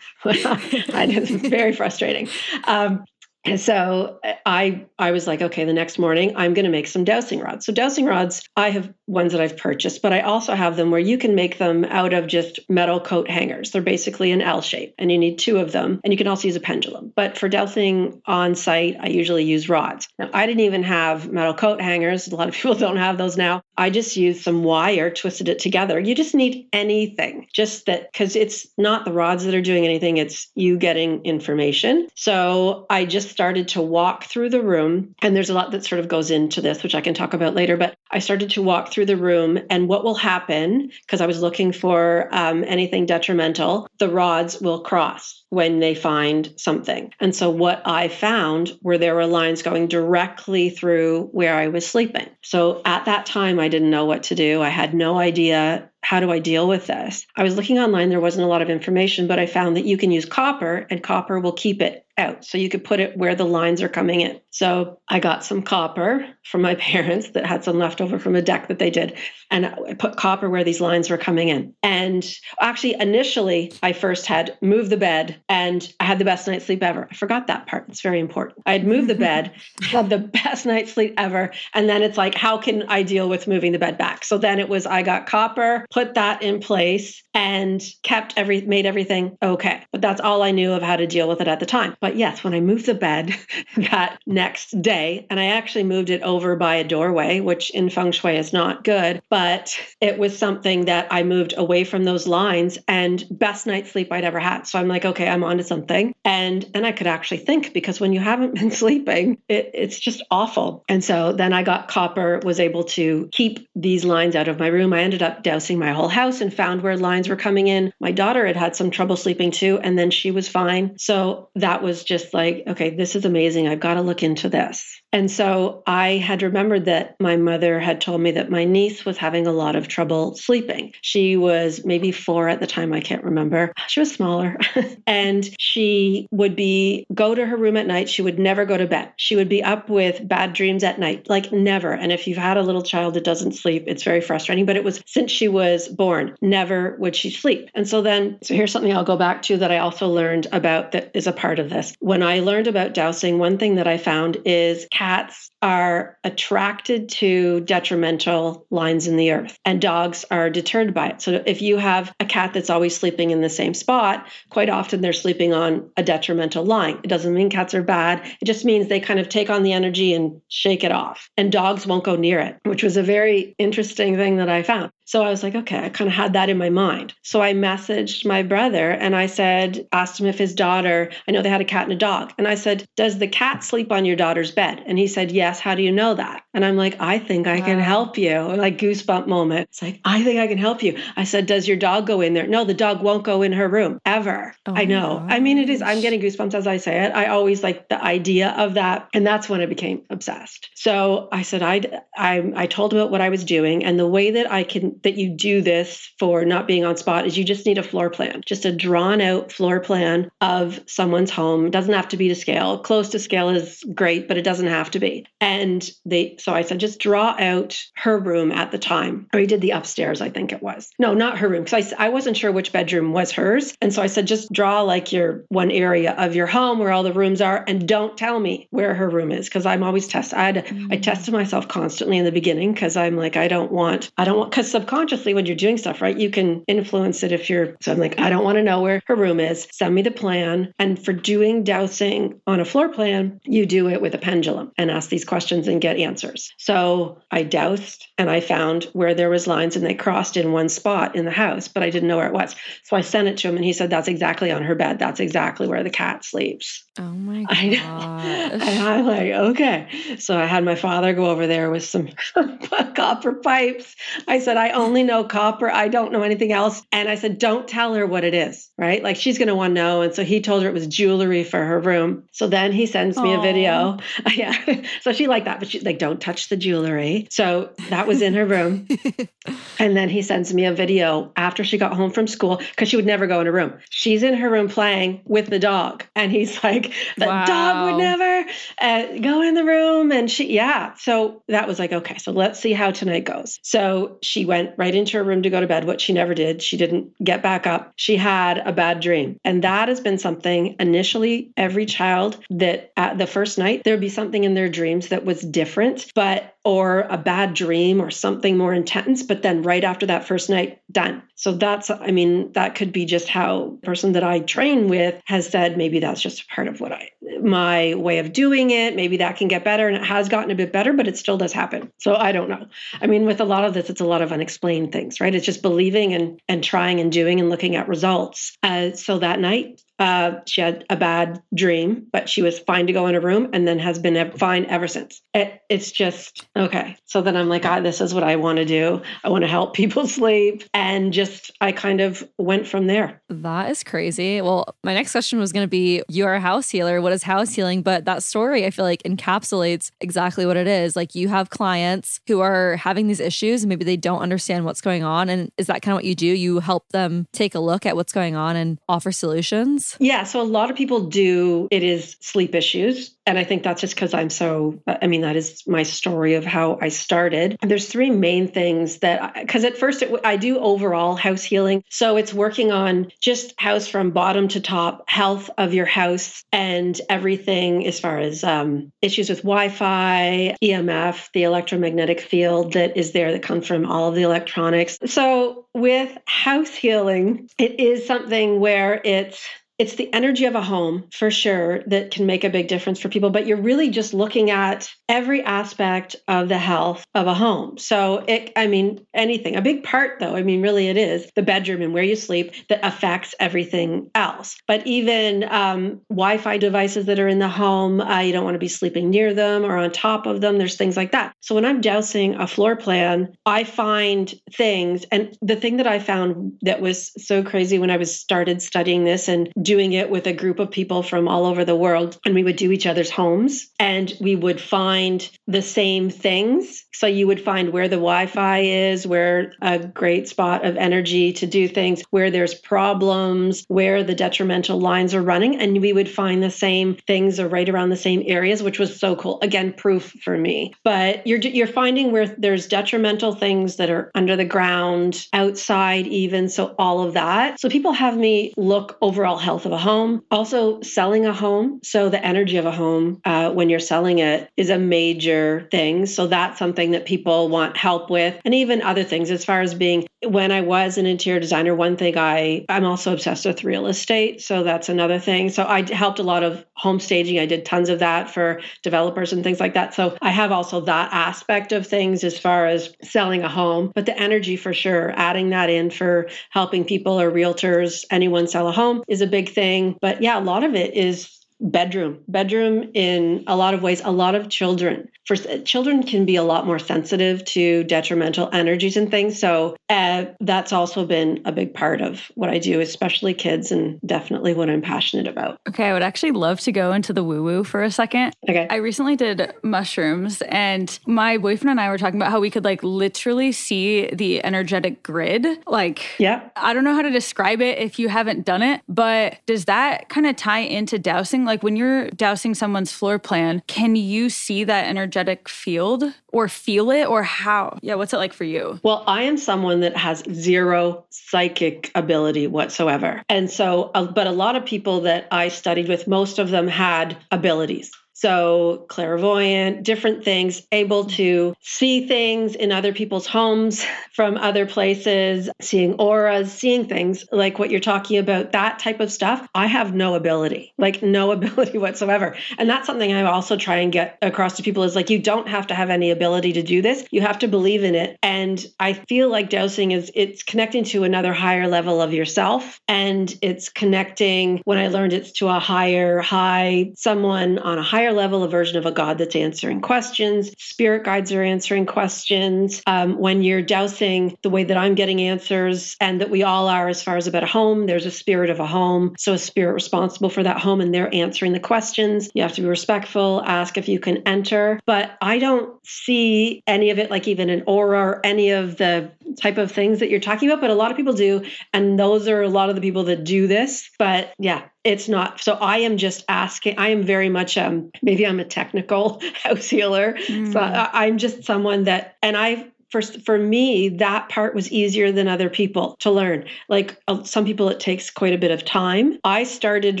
I, it's very frustrating. Um, and so uh, I I was like, okay, the next morning I'm going to make some dowsing rods. So dowsing rods, I have ones that I've purchased, but I also have them where you can make them out of just metal coat hangers. They're basically an L shape, and you need two of them, and you can also use a pendulum. But for dowsing on site, I usually use rods. Now I didn't even have metal coat hangers. A lot of people don't have those now. I just used some wire, twisted it together. You just need anything, just that because it's not the rods that are doing anything; it's you getting information. So I just started to walk through the room, and there's a lot that sort of goes into this, which I can talk about later. But I started to walk through the room, and what will happen, because I was looking for um, anything detrimental, the rods will cross when they find something. And so what I found were there were lines going directly through where I was sleeping. So at that time, I didn't know what to do. I had no idea how do I deal with this? I was looking online, there wasn't a lot of information, but I found that you can use copper and copper will keep it out. So you could put it where the lines are coming in. So I got some copper from my parents that had some leftover from a deck that they did. And I put copper where these lines were coming in. And actually, initially, I first had moved the bed and I had the best night's sleep ever. I forgot that part. It's very important. I had moved the bed, had the best night's sleep ever. And then it's like, how can I deal with moving the bed back? So then it was, I got copper, put that in place, and kept every, made everything okay. But that's all I knew of how to deal with it at the time. But yes, when I moved the bed that next day, and I actually moved it over by a doorway, which in feng shui is not good, but it was something that I moved away from those lines and best night's sleep I'd ever had. So I'm like, okay, I'm onto something. And then I could actually think because when you haven't been sleeping, it, it's just awful. And so then I got copper, was able to keep these lines out of my room. I ended up dowsing my whole house and found where lines were coming in. My daughter had had some trouble sleeping too, and then she was fine. So that was was just like, okay, this is amazing. I've got to look into this. And so I had remembered that my mother had told me that my niece was having a lot of trouble sleeping. She was maybe four at the time, I can't remember. She was smaller. and she would be go to her room at night. She would never go to bed. She would be up with bad dreams at night, like never. And if you've had a little child that doesn't sleep, it's very frustrating. But it was since she was born, never would she sleep. And so then, so here's something I'll go back to that I also learned about that is a part of this. When I learned about dowsing, one thing that I found is cats are attracted to detrimental lines in the earth, and dogs are deterred by it. So if you have a cat that's always sleeping in the same spot, quite often they're sleeping on a detrimental line. It doesn't mean cats are bad, it just means they kind of take on the energy and shake it off. And dogs won't go near it, which was a very interesting thing that I found. So I was like, okay, I kind of had that in my mind. So I messaged my brother and I said, asked him if his daughter, I know they had a cat and a dog. And I said, Does the cat sleep on your daughter's bed? And he said, Yes. How do you know that? And I'm like, I think I can help you. Like goosebump moment. It's like, I think I can help you. I said, Does your dog go in there? No, the dog won't go in her room ever. Oh I know. I mean, it is, I'm getting goosebumps as I say it. I always like the idea of that. And that's when I became obsessed. So I said, I, I, I told him what I was doing. And the way that I can that you do this for not being on spot is you just need a floor plan, just a drawn out floor plan of someone's home. It doesn't have to be to scale. Close to scale is great, but it doesn't have to be. And they, so I said, just draw out her room at the time. Or he did the upstairs, I think it was. No, not her room, because I, I wasn't sure which bedroom was hers. And so I said, just draw like your one area of your home where all the rooms are, and don't tell me where her room is, because I'm always tested. I, mm-hmm. I tested myself constantly in the beginning because I'm like, I don't want, I don't want, because subconsciously when you're doing stuff, right, you can influence it if you're, so I'm like, I don't want to know where her room is. Send me the plan. And for doing dowsing on a floor plan, you do it with a pendulum and ask these questions questions and get answers. So I dowsed and I found where there was lines and they crossed in one spot in the house, but I didn't know where it was. So I sent it to him and he said, That's exactly on her bed. That's exactly where the cat sleeps. Oh my god. I know. And I'm like, okay. So I had my father go over there with some copper pipes. I said, I only know copper. I don't know anything else. And I said, don't tell her what it is, right? Like she's going to want to know. And so he told her it was jewelry for her room. So then he sends me a video. Yeah. so she liked that, but she's like, don't touch the jewelry. So that was in her room. and then he sends me a video after she got home from school because she would never go in her room. She's in her room playing with the dog. And he's like, the Wow. dog would never uh, go in the room. And she, yeah. So that was like, okay, so let's see how tonight goes. So she went right into her room to go to bed, what she never did. She didn't get back up. She had a bad dream. And that has been something initially, every child that at the first night, there'd be something in their dreams that was different, but or a bad dream or something more intense but then right after that first night done. So that's i mean that could be just how the person that i train with has said maybe that's just part of what i my way of doing it. Maybe that can get better and it has gotten a bit better but it still does happen. So i don't know. I mean with a lot of this it's a lot of unexplained things right? It's just believing and and trying and doing and looking at results uh, so that night uh, she had a bad dream, but she was fine to go in a room and then has been fine ever since. It, it's just okay. So then I'm like, ah, this is what I want to do. I want to help people sleep. And just, I kind of went from there. That is crazy. Well, my next question was going to be you are a house healer. What is house healing? But that story, I feel like, encapsulates exactly what it is. Like you have clients who are having these issues and maybe they don't understand what's going on. And is that kind of what you do? You help them take a look at what's going on and offer solutions? Yeah. So a lot of people do, it is sleep issues. And I think that's just because I'm so, I mean, that is my story of how I started. There's three main things that, because at first it, I do overall house healing. So it's working on just house from bottom to top, health of your house, and everything as far as um, issues with Wi Fi, EMF, the electromagnetic field that is there that comes from all of the electronics. So with house healing, it is something where it's it's the energy of a home for sure that can make a big difference for people but you're really just looking at every aspect of the health of a home. So it i mean anything. A big part though i mean really it is the bedroom and where you sleep that affects everything else. But even um, wi-fi devices that are in the home uh, you don't want to be sleeping near them or on top of them. There's things like that. So when i'm dousing a floor plan i find things and the thing that i found that was so crazy when i was started studying this and doing it with a group of people from all over the world and we would do each other's homes and we would find the same things so you would find where the wi-fi is where a great spot of energy to do things where there's problems where the detrimental lines are running and we would find the same things are right around the same areas which was so cool again proof for me but you're you're finding where there's detrimental things that are under the ground outside even so all of that so people have me look overall health of a home. Also, selling a home. So, the energy of a home uh, when you're selling it is a major thing. So, that's something that people want help with. And even other things, as far as being, when I was an interior designer, one thing I, I'm also obsessed with real estate. So, that's another thing. So, I helped a lot of home staging. I did tons of that for developers and things like that. So, I have also that aspect of things as far as selling a home, but the energy for sure, adding that in for helping people or realtors, anyone sell a home is a big thing. But yeah, a lot of it is bedroom bedroom in a lot of ways a lot of children for children can be a lot more sensitive to detrimental energies and things so uh, that's also been a big part of what i do especially kids and definitely what i'm passionate about Okay, I would actually love to go into the woo woo for a second. okay I recently did mushrooms, and my boyfriend and I were talking about how we could like literally see the energetic grid. Like, yeah I don't know how to describe it if you haven't done it, but does that kind of tie into dowsing? Like, when you're dowsing someone's floor plan, can you see that energetic field or feel it, or how? Yeah, what's it like for you? Well, I am someone that has zero psychic ability whatsoever. And so, uh, but a lot of people that I studied with, most of them had abilities. So, clairvoyant, different things, able mm-hmm. to see things in other people's homes from other places, seeing auras, seeing things like what you're talking about, that type of stuff. I have no ability, like no ability whatsoever. And that's something I also try and get across to people is like, you don't have to have any ability to do this. You have to believe in it. And I feel like dowsing is, it's connecting to another higher level of yourself. And it's connecting, when I learned it's to a higher, high, someone on a higher level, a version of a God that's answering questions. Spirit guides are answering questions. Um, when you're dowsing the way that I'm getting answers and that we all are as far as about a home, there's a spirit of a home. So a spirit responsible for that home and they're answering the questions. You have to be respectful, ask if you can enter. But I don't see any of it like even an aura or any of the type of things that you're talking about, but a lot of people do. And those are a lot of the people that do this. But yeah, it's not so i am just asking i am very much um maybe i'm a technical house healer mm. so I, i'm just someone that and i for, for me, that part was easier than other people to learn. Like uh, some people, it takes quite a bit of time. I started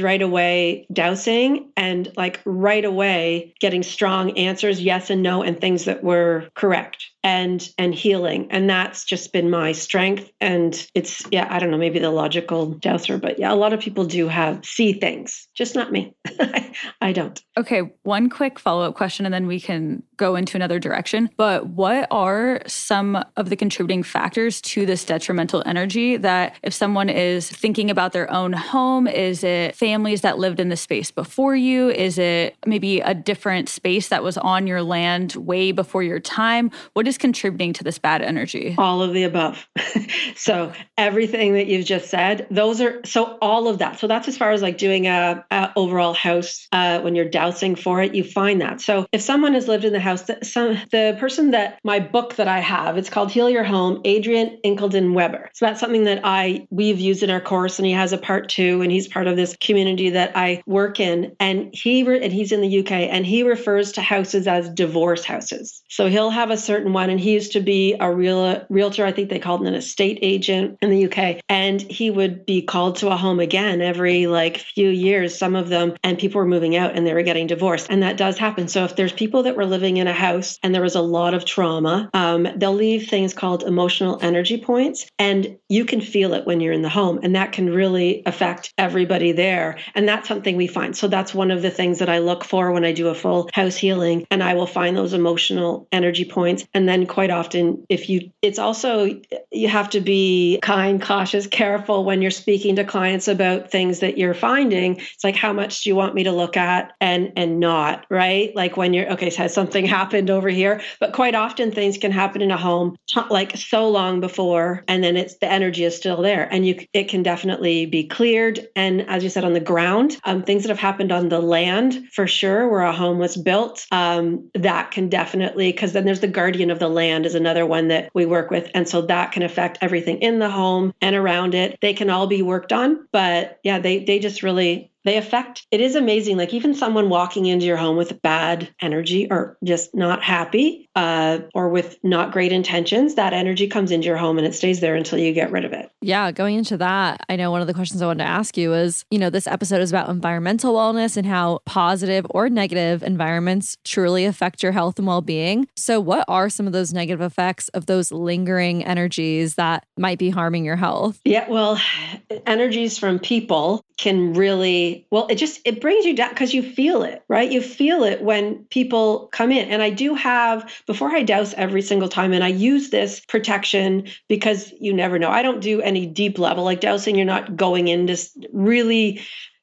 right away dowsing and like right away getting strong answers, yes and no, and things that were correct and and healing. And that's just been my strength. And it's yeah i don't know maybe the logical dowser but yeah a lot of people do have see things just not me. I don't. Okay one quick follow-up question and then we can go into another direction. But what are some of the contributing factors to this detrimental energy that if someone is thinking about their own home is it families that lived in the space before you? Is it maybe a different space that was on your land way before your time? What is is contributing to this bad energy? All of the above. so everything that you've just said, those are so all of that. So that's as far as like doing a, a overall house uh, when you're dowsing for it, you find that. So if someone has lived in the house, that some the person that my book that I have, it's called Heal Your Home, Adrian Incledon Webber. So that's something that I we've used in our course, and he has a part two, and he's part of this community that I work in, and he re- and he's in the UK, and he refers to houses as divorce houses. So he'll have a certain one and he used to be a real realtor. I think they called him an estate agent in the UK. And he would be called to a home again every like few years, some of them, and people were moving out and they were getting divorced. And that does happen. So if there's people that were living in a house and there was a lot of trauma, um, they'll leave things called emotional energy points. And you can feel it when you're in the home. And that can really affect everybody there. And that's something we find. So that's one of the things that I look for when I do a full house healing. And I will find those emotional energy points. And then then quite often if you it's also you have to be kind cautious careful when you're speaking to clients about things that you're finding. It's like how much do you want me to look at and and not right? Like when you're okay so something happened over here. But quite often things can happen in a home like so long before and then it's the energy is still there. And you it can definitely be cleared. And as you said on the ground um, things that have happened on the land for sure where a home was built um, that can definitely because then there's the guardian of the the land is another one that we work with. And so that can affect everything in the home and around it. They can all be worked on, but yeah, they, they just really they affect it is amazing like even someone walking into your home with bad energy or just not happy uh, or with not great intentions that energy comes into your home and it stays there until you get rid of it. Yeah going into that i know one of the questions i wanted to ask you is you know this episode is about environmental wellness and how positive or negative environments truly affect your health and well-being. So what are some of those negative effects of those lingering energies that might be harming your health? Yeah well energies from people can really well it just it brings you down because you feel it right? You feel it when people come in. And i do have before i dowse every single time and i use this protection because you never know. I don't do any deep level like dousing. You're not going into really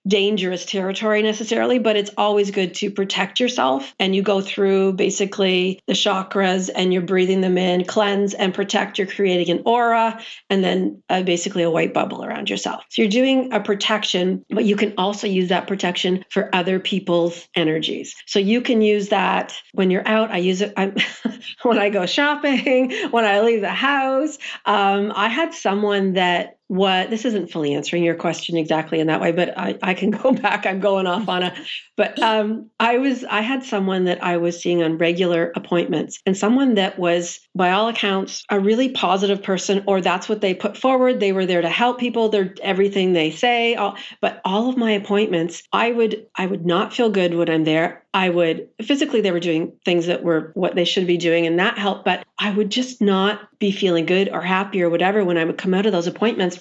dangerous territory necessarily, but it's always good to protect yourself. And you go through basically the chakras and you're breathing them in, cleanse and protect. You're creating an aura and then uh, basically a white bubble around yourself. So you're doing a protection, but you can also use that protection for other people's energies. So you can use that when you're out. I use it when I go shopping, when I leave the house. Um, I had someone that what this isn't fully answering your question exactly in that way, but I, I can go back. I'm going off on a, but um, I was, I had someone that I was seeing on regular appointments and someone that was, by all accounts, a really positive person, or that's what they put forward. They were there to help people. They're everything they say. All, but all of my appointments, I would, I would not feel good when I'm there. I would physically, they were doing things that were what they should be doing, and that helped. But I would just not be feeling good or happy or whatever when I would come out of those appointments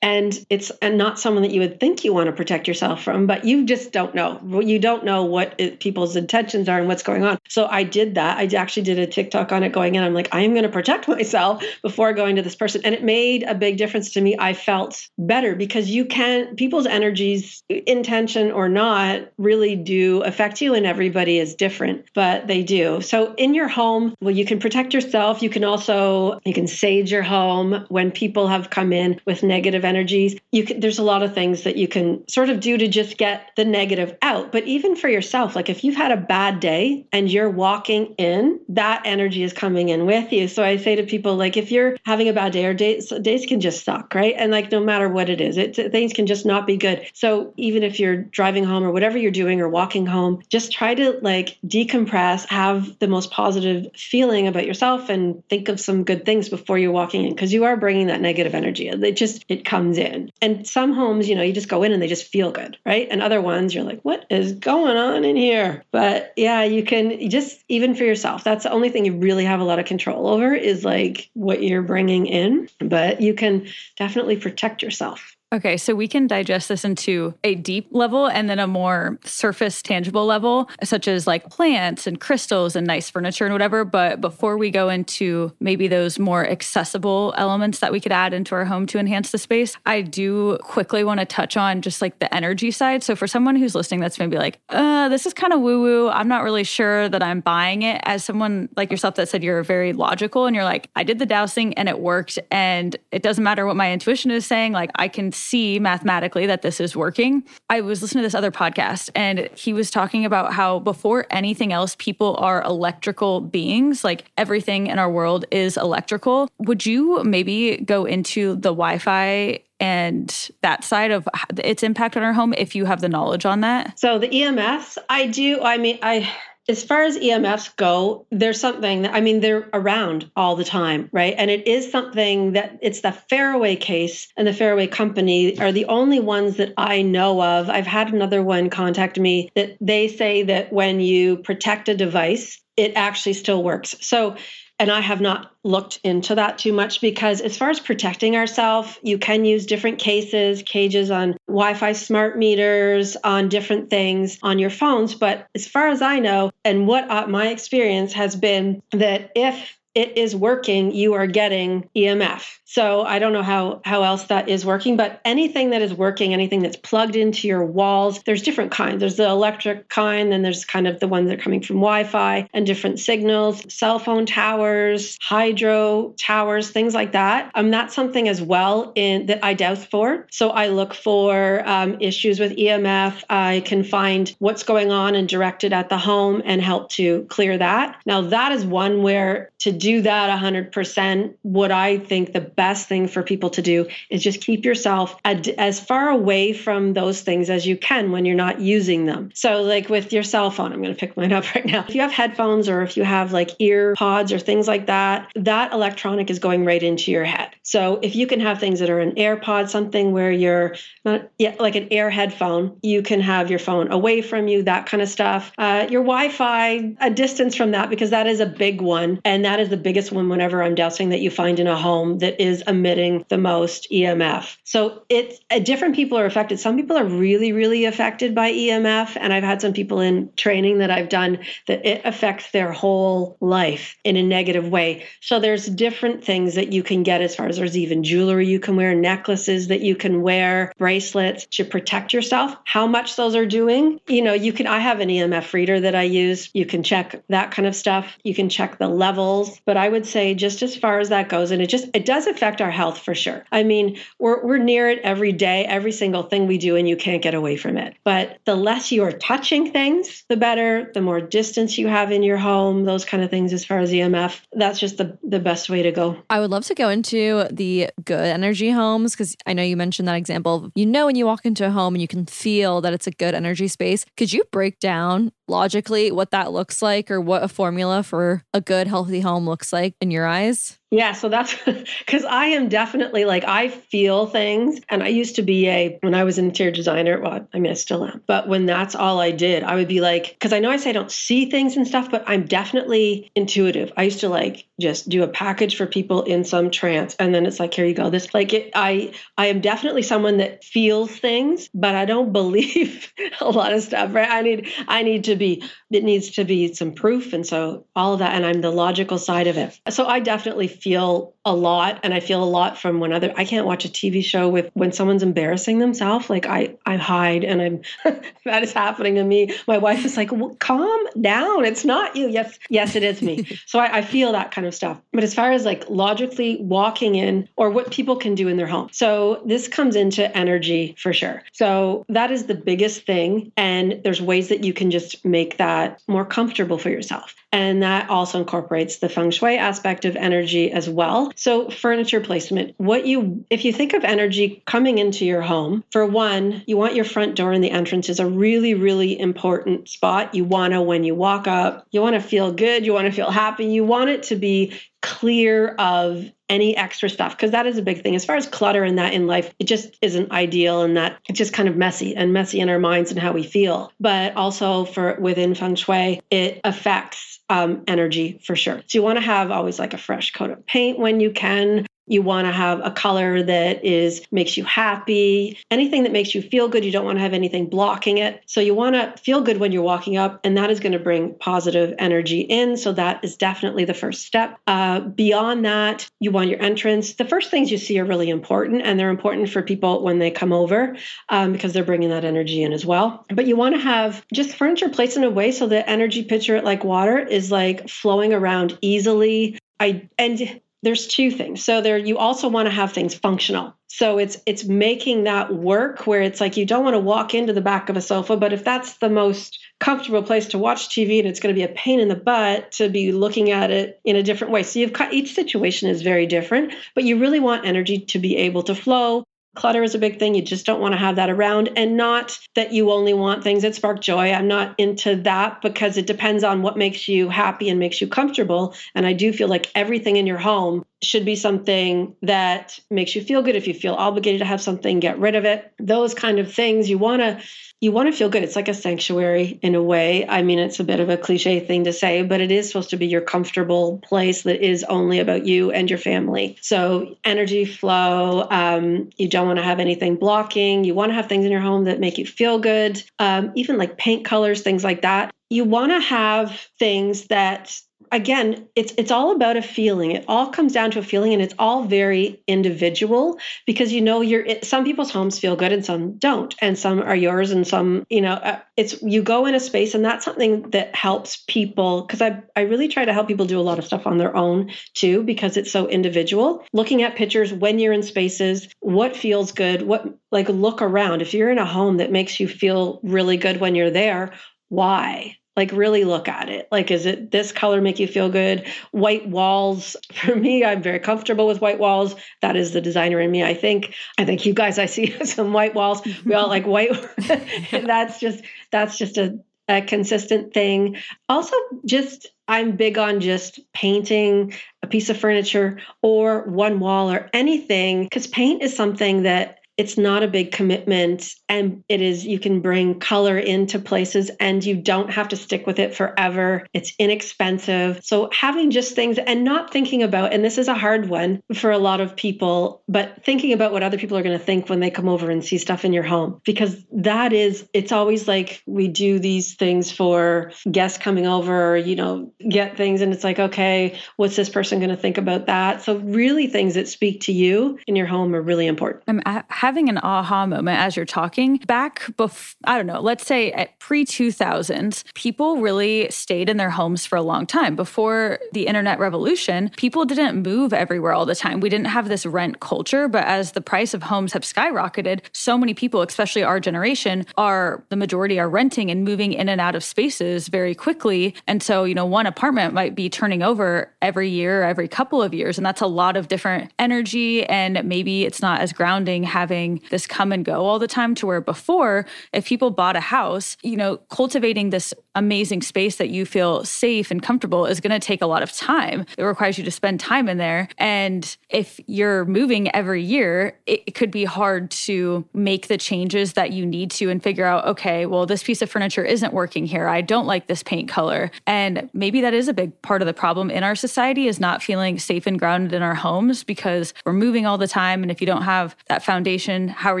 and it's and not someone that you would think you want to protect yourself from but you just don't know. You don't know what it, people's intentions are and what's going on. So i did that. I actually did a tiktok on it going in. I'm like i am going to protect myself before going to this person. And it made a big difference to me. I felt better because you can people's energies intention or not really do affect you and everybody is different but they do. So in your home well you can protect yourself. You can also you can sage your home when people have come in with negative energy energies. You can, there's a lot of things that you can sort of do to just get the negative out. But even for yourself, like if you've had a bad day and you're walking in, that energy is coming in with you. So I say to people, like if you're having a bad day or days, days can just suck, right? And like no matter what it is, it, things can just not be good. So even if you're driving home or whatever you're doing or walking home, just try to like decompress, have the most positive feeling about yourself, and think of some good things before you're walking in because you are bringing that negative energy. It just it comes comes in. And some homes, you know, you just go in and they just feel good, right? And other ones, you're like, what is going on in here? But yeah, you can just, even for yourself, that's the only thing you really have a lot of control over is like what you're bringing in. But you can definitely protect yourself. Okay, so we can digest this into a deep level and then a more surface tangible level, such as like plants and crystals and nice furniture and whatever. But before we go into maybe those more accessible elements that we could add into our home to enhance the space, I do quickly want to touch on just like the energy side. So for someone who's listening that's maybe like, uh, this is kind of woo woo, I'm not really sure that I'm buying it, as someone like yourself that said you're very logical and you're like, I did the dowsing and it worked. And it doesn't matter what my intuition is saying, like I can see mathematically that this is working. I was listening to this other podcast and he was talking about how before anything else, people are electrical beings. Like everything in our world is electrical. Would you maybe go into the Wi Fi and that side of its impact on our home if you have the knowledge on that? So the EMS, I do. I mean, I as far as EMFs go, there's something that I mean they're around all the time, right? And it is something that it's the Faraway case and the Faraway company are the only ones that I know of. I've had another one contact me that they say that when you protect a device, it actually still works. So and I have not looked into that too much because, as far as protecting ourselves, you can use different cases, cages on Wi Fi smart meters, on different things on your phones. But as far as I know, and what my experience has been, that if it is working, you are getting EMF. So I don't know how how else that is working, but anything that is working, anything that's plugged into your walls, there's different kinds. There's the electric kind, then there's kind of the ones that are coming from Wi-Fi and different signals, cell phone towers, hydro towers, things like that. Um, that's something as well in that I doubt for. So I look for um, issues with EMF. I can find what's going on and direct it at the home and help to clear that. Now that is one where to do that 100%, what I think the best thing for people to do is just keep yourself as far away from those things as you can when you're not using them. So, like with your cell phone, I'm going to pick mine up right now. If you have headphones or if you have like ear pods or things like that, that electronic is going right into your head. So, if you can have things that are an AirPod, something where you're not yeah, like an air headphone, you can have your phone away from you, that kind of stuff. Uh, your Wi Fi, a distance from that, because that is a big one. And that is the biggest one whenever I'm dowsing that you find in a home that is is emitting the most EMF. So it's uh, different people are affected. Some people are really, really affected by EMF. And I've had some people in training that I've done that it affects their whole life in a negative way. So there's different things that you can get as far as there's even jewelry you can wear, necklaces that you can wear, bracelets to protect yourself. How much those are doing, you know, you can, I have an EMF reader that I use. You can check that kind of stuff. You can check the levels but I would say just as far as that goes, and it just it does affect our health for sure. I mean, we're we're near it every day, every single thing we do, and you can't get away from it. But the less you are touching things, the better. The more distance you have in your home, those kind of things as far as EMF, that's just the the best way to go. I would love to go into the good energy homes because I know you mentioned that example. You know, when you walk into a home and you can feel that it's a good energy space. Could you break down logically what that looks like or what a formula for a good, healthy home looks like in your eyes? Yeah, so that's because I am definitely like I feel things, and I used to be a when I was an interior designer. Well, I mean I still am, but when that's all I did, I would be like, because I know I say I don't see things and stuff, but I'm definitely intuitive. I used to like just do a package for people in some trance, and then it's like here you go. This like it, I I am definitely someone that feels things, but I don't believe a lot of stuff. Right? I need I need to be it needs to be some proof, and so all of that, and I'm the logical side of it. So I definitely feel a lot and I feel a lot from when other I can't watch a TV show with when someone's embarrassing themselves like I I hide and I'm that is happening to me. My wife is like well, calm down it's not you. Yes yes it is me. So I, I feel that kind of stuff. But as far as like logically walking in or what people can do in their home so this comes into energy for sure. So that is the biggest thing and there's ways that you can just make that more comfortable for yourself. And that also incorporates the feng shui aspect of energy as well. So, furniture placement, what you, if you think of energy coming into your home, for one, you want your front door and the entrance is a really, really important spot. You want to, when you walk up, you want to feel good, you want to feel happy, you want it to be clear of any extra stuff because that is a big thing as far as clutter and that in life it just isn't ideal and that it's just kind of messy and messy in our minds and how we feel but also for within feng shui it affects um, energy for sure. So you want to have always like a fresh coat of paint when you can. You want to have a color that is makes you happy. Anything that makes you feel good, you don't want to have anything blocking it. So you want to feel good when you're walking up, and that is going to bring positive energy in. So that is definitely the first step. Uh, beyond that, you want your entrance. The first things you see are really important, and they're important for people when they come over um, because they're bringing that energy in as well. But you want to have just furniture placed in a way so the energy picture like water is like flowing around easily. I and there's two things. So there you also want to have things functional. So it's it's making that work where it's like you don't want to walk into the back of a sofa, but if that's the most comfortable place to watch TV and it's going to be a pain in the butt to be looking at it in a different way. So you've got each situation is very different, but you really want energy to be able to flow clutter is a big thing. You just don't want to have that around. And not that you only want things that spark joy. I'm not into that because it depends on what makes you happy and makes you comfortable. And I do feel like everything in your home should be something that makes you feel good. If you feel obligated to have something, get rid of it. Those kind of things you want to you want to feel good. It's like a sanctuary in a way. I mean, it's a bit of a cliche thing to say, but it is supposed to be your comfortable place that is only about you and your family. So, energy flow, um, you don't want to have anything blocking. You want to have things in your home that make you feel good, um, even like paint colors, things like that. You want to have things that again it's it's all about a feeling. It all comes down to a feeling and it's all very individual because you know you're it, some people's homes feel good and some don't and some are yours and some you know uh, it's you go in a space and that's something that helps people because I I really try to help people do a lot of stuff on their own too because it's so individual. Looking at pictures when you're in spaces what feels good what like look around. If you're in a home that makes you feel really good when you're there why like really look at it. Like is it this color make you feel good? White walls for me i'm very comfortable with white walls. That is the designer in me i think. I think you guys i see some white walls. We all like white that's just that's just a, a consistent thing. Also just i'm big on just painting a piece of furniture or one wall or anything because paint is something that it's not a big commitment and it is you can bring color into places and you don't have to stick with it forever. It's inexpensive. So having just things and not thinking about and this is a hard one for a lot of people but thinking about what other people are going to think when they come over and see stuff in your home because that is it's always like we do these things for guests coming over you know get things and it's like okay what's this person going to think about that? So really things that speak to you in your home are really important. I'm having an aha moment as you're talking. Back before, I don't know, let's say at pre 2000s, people really stayed in their homes for a long time. Before the internet revolution, people didn't move everywhere all the time. We didn't have this rent culture, but as the price of homes have skyrocketed, so many people, especially our generation, are the majority are renting and moving in and out of spaces very quickly. And so, you know, one apartment might be turning over every year, every couple of years. And that's a lot of different energy. And maybe it's not as grounding having this come and go all the time to where before, if people bought a house, you know, cultivating this amazing space that you feel safe and comfortable is going to take a lot of time. It requires you to spend time in there. And if you're moving every year, it, could be hard to make the changes that you need to and figure out, okay, well, this piece of furniture isn't working here. I don't like this paint color. And maybe that is a big part of the problem in our society is not feeling safe and grounded in our homes because we're moving all the time. And if you don't have that foundation, how are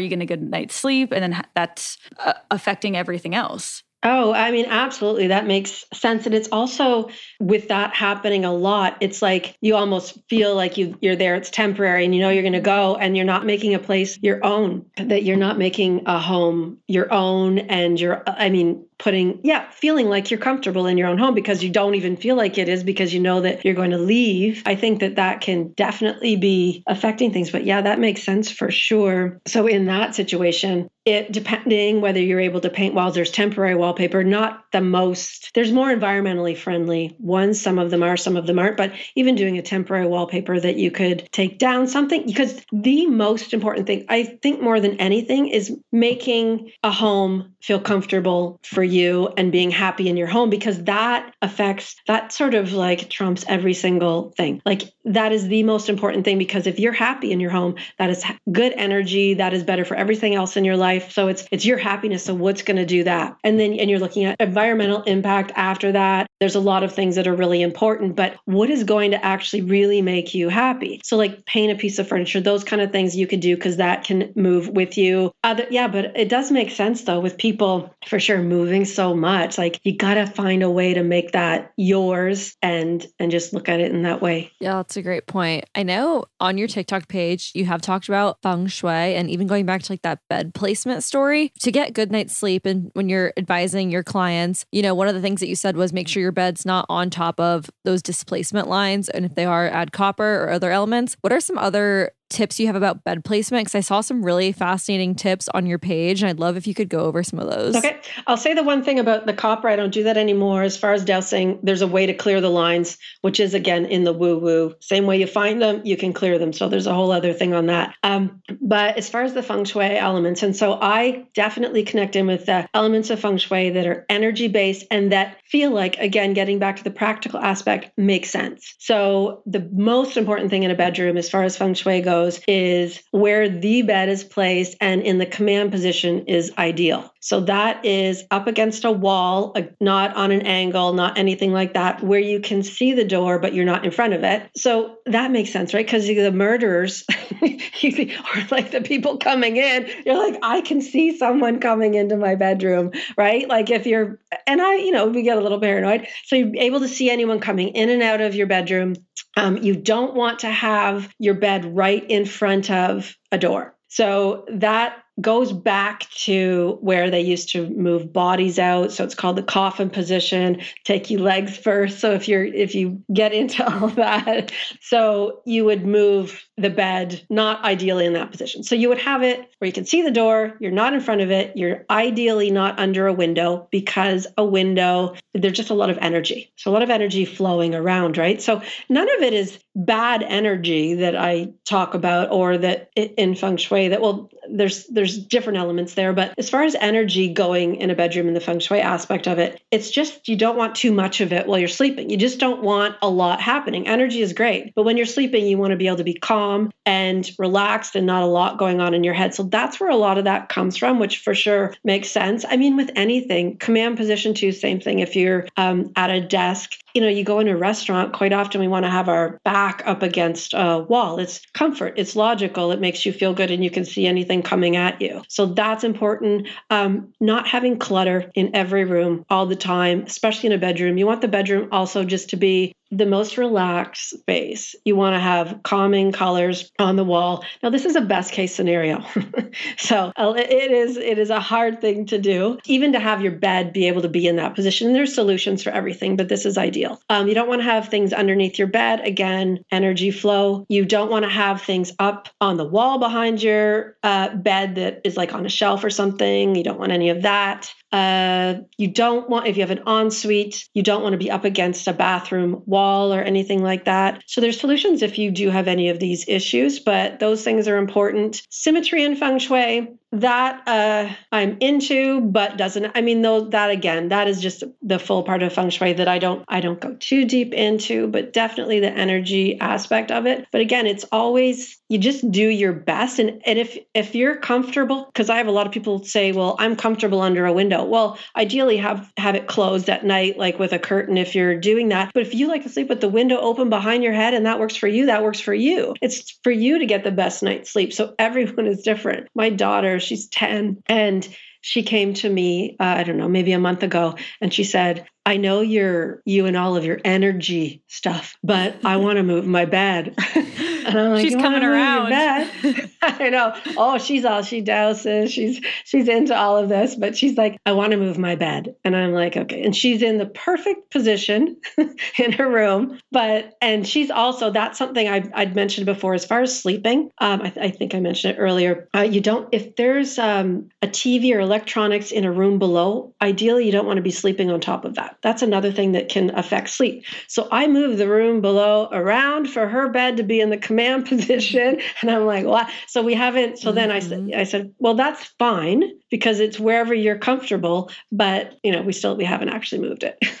you going to get a night's sleep? And then that's uh, affecting everything else. Oh, I mean, absolutely. That makes sense. And it's also with that happening a lot, it's like you almost feel like you, you're there, it's temporary, and you know you're going to go, and you're not making a place your own, that you're not making a home your own. And you're, I mean, putting, yeah, feeling like you're comfortable in your own home because you don't even feel like it is because you know that you're going to leave. I think that that can definitely be affecting things. But yeah, that makes sense for sure. So in that situation, it depending whether you're able to paint walls, there's temporary wallpaper, not the most, there's more environmentally friendly ones. Some of them are, some of them aren't. But even doing a temporary wallpaper that you could take down something, because the most important thing, I think more than anything, is making a home feel comfortable for you and being happy in your home because that affects that sort of like trumps every single thing. Like that is the most important thing because if you're happy in your home, that is good energy, that is better for everything else in your life. So it's it's your happiness so what's going to do that. And then and you're looking at environmental impact after that. There's a lot of things that are really important, but what is going to actually really make you happy? So like paint a piece of furniture, those kind of things you could do because that can move with you. Other yeah, but it does make sense though with people for sure moving so much like you got to find a way to make that yours and and just look at it in that way. Yeah that's a great point. I know on your tiktok page you have talked about feng shui and even going back to like that bed placement story. To get good night's sleep and when you're advising your clients you know one of the things that you said was make sure your bed's not on top of those displacement lines and if they are add copper or other elements. What are some other tips you have about bed placement because I saw some really fascinating tips on your page and I'd love if you could go over some of those. Okay. I'll say the one thing about the copper, I don't do that anymore. As far as dowsing, there's a way to clear the lines, which is again in the woo woo. Same way you find them, you can clear them. So there's a whole other thing on that. Um, but as far as the feng shui elements, and so I definitely connect in with the elements of feng shui that are energy based and that feel like, again, getting back to the practical aspect, makes sense. So the most important thing in a bedroom, as far as feng shui goes, goes is where the bed is placed and in the command position is ideal. So that is up against a wall, not on an angle, not anything like that, where you can see the door, but you're not in front of it. So that makes sense, right? Because the murderers, or like the people coming in, you're like, I can see someone coming into my bedroom, right? Like if you're, and I, you know, we get a little paranoid. So you're able to see anyone coming in and out of your bedroom. Um, you don't want to have your bed right in front of a door. So that goes back to where they used to move bodies out. So it's called the coffin position take your legs first. So if you're if you get into all that so you would move the bed not ideally in that position. So you would have it where you can see the door you're not in front of it you're ideally not under a window because a window there's just a lot of energy. So a lot of energy flowing around right? So none of it is bad energy that i talk about or that in feng shui that well there's there's there's different elements there. But as far as energy going in a bedroom and the feng shui aspect of it, it's just you don't want too much of it while you're sleeping. You just don't want a lot happening. Energy is great, but when you're sleeping, you want to be able to be calm and relaxed and not a lot going on in your head. So that's where a lot of that comes from, which for sure makes sense. I mean, with anything, command position two, same thing. If you're um, at a desk, you know, you go in a restaurant, quite often we want to have our back up against a wall. It's comfort, it's logical, it makes you feel good, and you can see anything coming at you. So that's important. Um, not having clutter in every room all the time, especially in a bedroom. You want the bedroom also just to be the most relaxed space. You want to have calming colors on the wall. Now, this is a best case scenario. so uh, it is it is a hard thing to do, even to have your bed be able to be in that position. There's solutions for everything, but this is ideal. Um, you don't want to have things underneath your bed. Again, energy flow. You don't want to have things up on the wall behind your uh, bed that is like on a shelf or something. You don't want any of that. Uh, you don't want, if you have an ensuite, you don't want to be up against a bathroom wall or anything like that. So there's solutions if you do have any of these issues, but those things are important. Symmetry and feng shui, that uh, I'm into, but doesn't. I mean, though that again, that is just the full part of feng shui that I don't I don't go too deep into, but definitely the energy aspect of it. But again, it's always you just do your best, and and if if you're comfortable, because I have a lot of people say, well, I'm comfortable under a window. Well, ideally have have it closed at night, like with a curtain, if you're doing that. But if you like to sleep with the window open behind your head, and that works for you, that works for you. It's for you to get the best night's sleep. So everyone is different. My daughter she's 10 and she came to me uh, i don't know maybe a month ago and she said I know you're you and all of your energy stuff, but I want to move my bed. and I'm like, she's coming around. I know. Oh, she's all she dowses. She's she's into all of this, but she's like, I want to move my bed. And I'm like, okay. And she's in the perfect position in her room. But and she's also that's something I I'd mentioned before as far as sleeping. Um, I, I think I mentioned it earlier. Uh, you don't if there's um, a TV or electronics in a room below, ideally you don't want to be sleeping on top of that. That's another thing that can affect sleep. So I moved the room below around for her bed to be in the command position. And I'm like, what? So we haven't. So then I said, mm-hmm. I said, well, that's fine because it's wherever you're comfortable. But you know, we still we haven't actually moved it.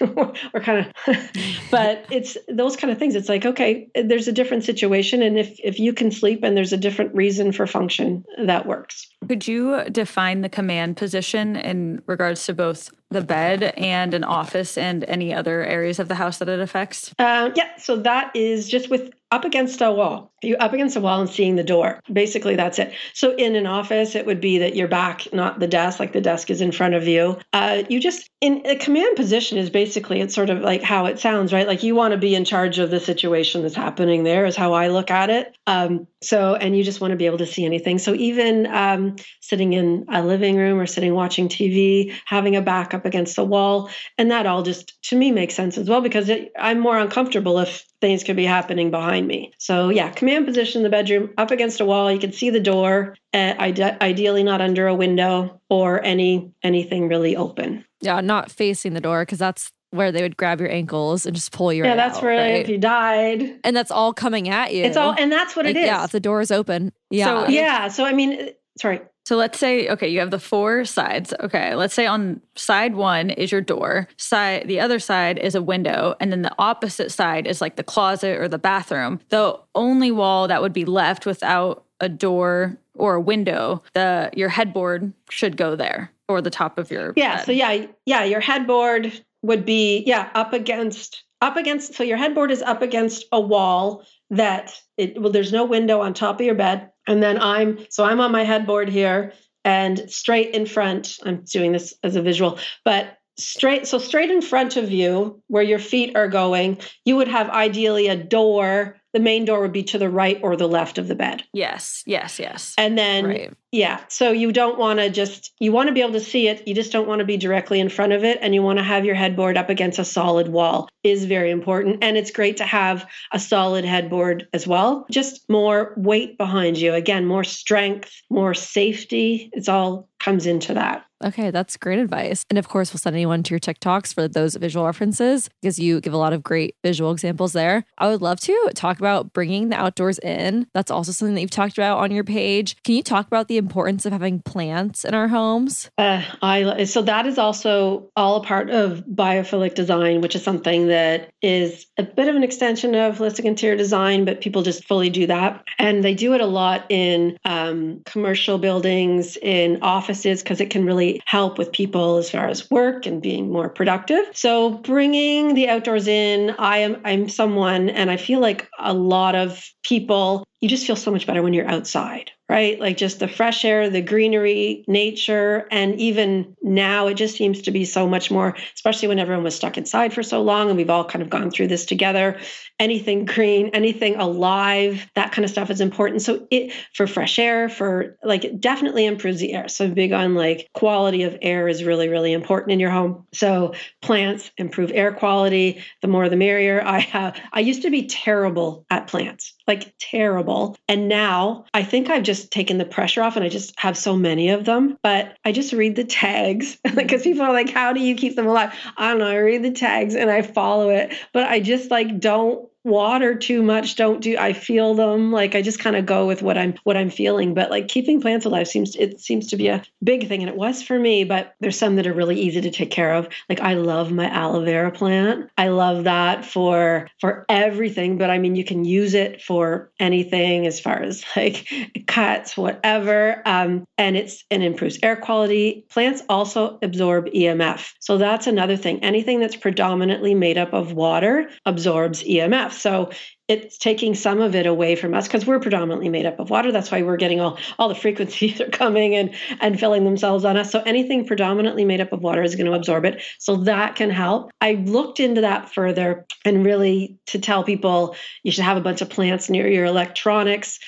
We're kind of, but it's those kind of things. It's like, okay, there's a different situation, and if if you can sleep and there's a different reason for function, that works. Could you define the command position in regards to both the bed and an office and any other areas of the house that it affects? Uh, yeah, so that is just with up against a wall. You're up against a wall and seeing the door. Basically, that's it. So in an office, it would be that you're back, not the desk, like the desk is in front of you. Uh, you just, in a command position is basically, it's sort of like how it sounds, right? Like you want to be in charge of the situation that's happening there, is how I look at it. Um, so, and you just want to be able to see anything. So even um, sitting in a living room or sitting watching TV, having a back up against the wall, and that all just, to me, makes sense as well because it, I'm more uncomfortable if things could be happening behind me. So yeah, command position in the bedroom, up against a wall. You can see the door. Uh, ide- ideally, not under a window or any anything really open. Yeah, not facing the door because that's where they would grab your ankles and just pull you. Yeah, that's out, where right? if you died, and that's all coming at you. It's all, and that's what like, it is. Yeah, if the door is open. Yeah, so, yeah. So I mean, uh, sorry. So let's say, okay, you have the four sides. Okay, let's say on side one is your door, side the other side is a window, and then the opposite side is like the closet or the bathroom. The only wall that would be left without a door or a window, the your headboard should go there or the top of your yeah. Bed. So yeah, yeah, your headboard would be yeah up against up against. So your headboard is up against a wall that it well, there's no window on top of your bed and then I'm, so I'm on my headboard here and straight in front, I'm doing this as a visual, but straight, so straight in front of you where your feet are going, you would have ideally a door the main door would be to the right or the left of the bed. Yes, yes, yes. And then, right. yeah, so you don't want to just, you want to be able to see it. You just don't want to be directly in front of it. And you want to have your headboard up against a solid wall, is very important. And it's great to have a solid headboard as well. Just more weight behind you. Again, more strength, more safety. It's all comes into that. Okay, that's great advice. And of course, we'll send anyone to your TikToks for those visual references because you give a lot of great visual examples there. I would love to talk about bringing the outdoors in. That's also something that you've talked about on your page. Can you talk about the importance of having plants in our homes? Uh, I so that is also all a part of biophilic design, which is something that is a bit of an extension of holistic interior design, but people just fully do that, and they do it a lot in um, commercial buildings, in offices, because it can really help with people as far as work and being more productive. So bringing the outdoors in, I am I'm someone and I feel like a lot of people you just feel so much better when you're outside right? Like just the fresh air, the greenery, nature. And even now, it just seems to be so much more, especially when everyone was stuck inside for so long and we've all kind of gone through this together. Anything green, anything alive, that kind of stuff is important. So, it for fresh air, for like, it definitely improves the air. So, I'm big on like quality of air is really, really important in your home. So, plants improve air quality. The more the merrier. I have, I used to be terrible at plants, like terrible. And now I think I've just taken the pressure off and I just have so many of them. But I just read the tags because people are like, how do you keep them alive? I don't know. I read the tags and I follow it, but I just like don't water too much don't do i feel them like i just kind of go with what i'm what i'm feeling but like keeping plants alive seems it seems to be a big thing and it was for me but there's some that are really easy to take care of like i love my aloe vera plant i love that for for everything but i mean you can use it for anything as far as like cuts whatever um, and it's and improves air quality. Plants also absorb emf so that's another thing anything that's predominantly made up of water absorbs emf so it's taking some of it away from us because we're predominantly made up of water. That's why we're getting all, all the frequencies are coming and, and filling themselves on us. So anything predominantly made up of water is going to absorb it. So that can help. I looked into that further and really to tell people you should have a bunch of plants near your electronics.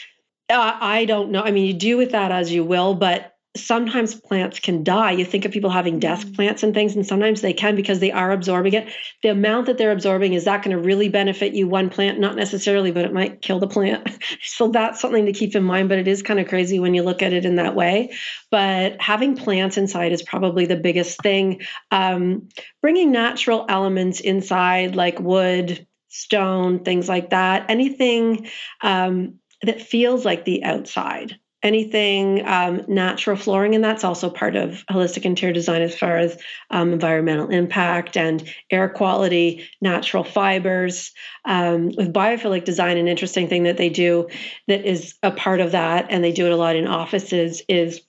Uh, I don't know. I mean, you do with that as you will, but sometimes plants can die. You think of people having desk mm. plants and things, and sometimes they can because they are absorbing it. The amount that they're absorbing is that going to really benefit you one plant? Not necessarily, but it might kill the plant. so that's something to keep in mind. But it is kind of crazy when you look at it in that way. But having plants inside is probably the biggest thing. Um, bringing natural elements inside, like wood, stone, things like that, anything um, that feels like the outside anything um, natural flooring, and that's also part of holistic interior design as far as um, environmental impact and air quality, natural fibers. Um, with biophilic design, an interesting thing that they do that is a part of that, and they do it a lot in offices, is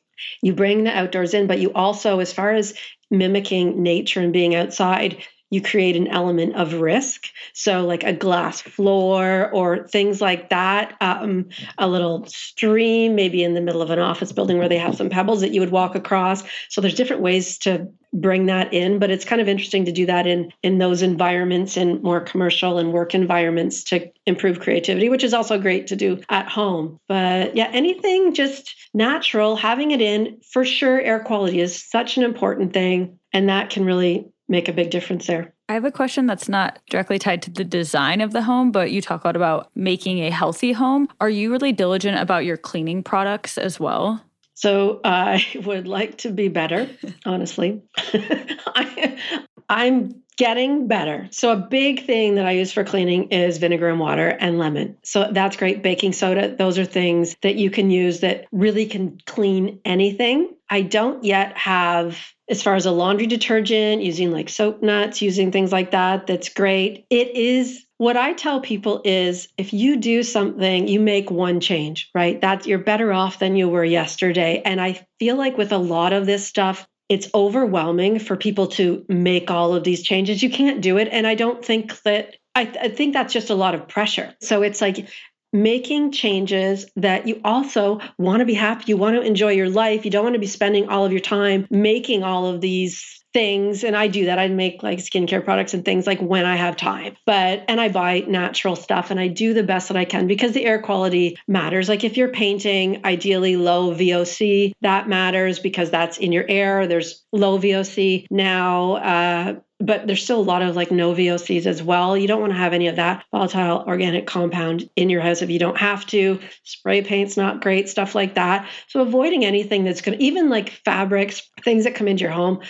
you bring the outdoors in, but you also, as far as mimicking nature and being outside, you create an element of risk. So, like a glass floor or things like that, um, a little stream, maybe in the middle of an office building where they have some pebbles that you would walk across. So, there's different ways to bring that in but it's kind of interesting to do that in in those environments in more commercial and work environments to improve creativity which is also great to do at home but yeah anything just natural having it in for sure air quality is such an important thing and that can really make a big difference there. I have a question that's not directly tied to the design of the home, but you talk a lot about making a healthy home. Are you really diligent about your cleaning products as well? So uh, I would like to be better, honestly. I, I'm getting better. So, a big thing that I use for cleaning is vinegar and water and lemon. So, that's great. Baking soda, those are things that you can use that really can clean anything. I don't yet have, as far as a laundry detergent, using like soap nuts, using things like that. That's great. It is what I tell people is if you do something, you make one change, right? That's you're better off than you were yesterday. And I feel like with a lot of this stuff, it's overwhelming for people to make all of these changes. You can't do it. And I don't think that, I, th- I think that's just a lot of pressure. So it's like, making changes that you also want to be happy you want to enjoy your life you don't want to be spending all of your time making all of these things and I do that. I make like skincare products and things like when I have time. But and I buy natural stuff and I do the best that I can because the air quality matters. Like if you're painting ideally low VOC, that matters because that's in your air. There's low VOC now. Uh, but there's still a lot of like no VOCs as well. You don't want to have any of that volatile organic compound in your house if you don't have to. Spray paint's not great, stuff like that. So avoiding anything that's going to, even like fabrics, things that come into your home,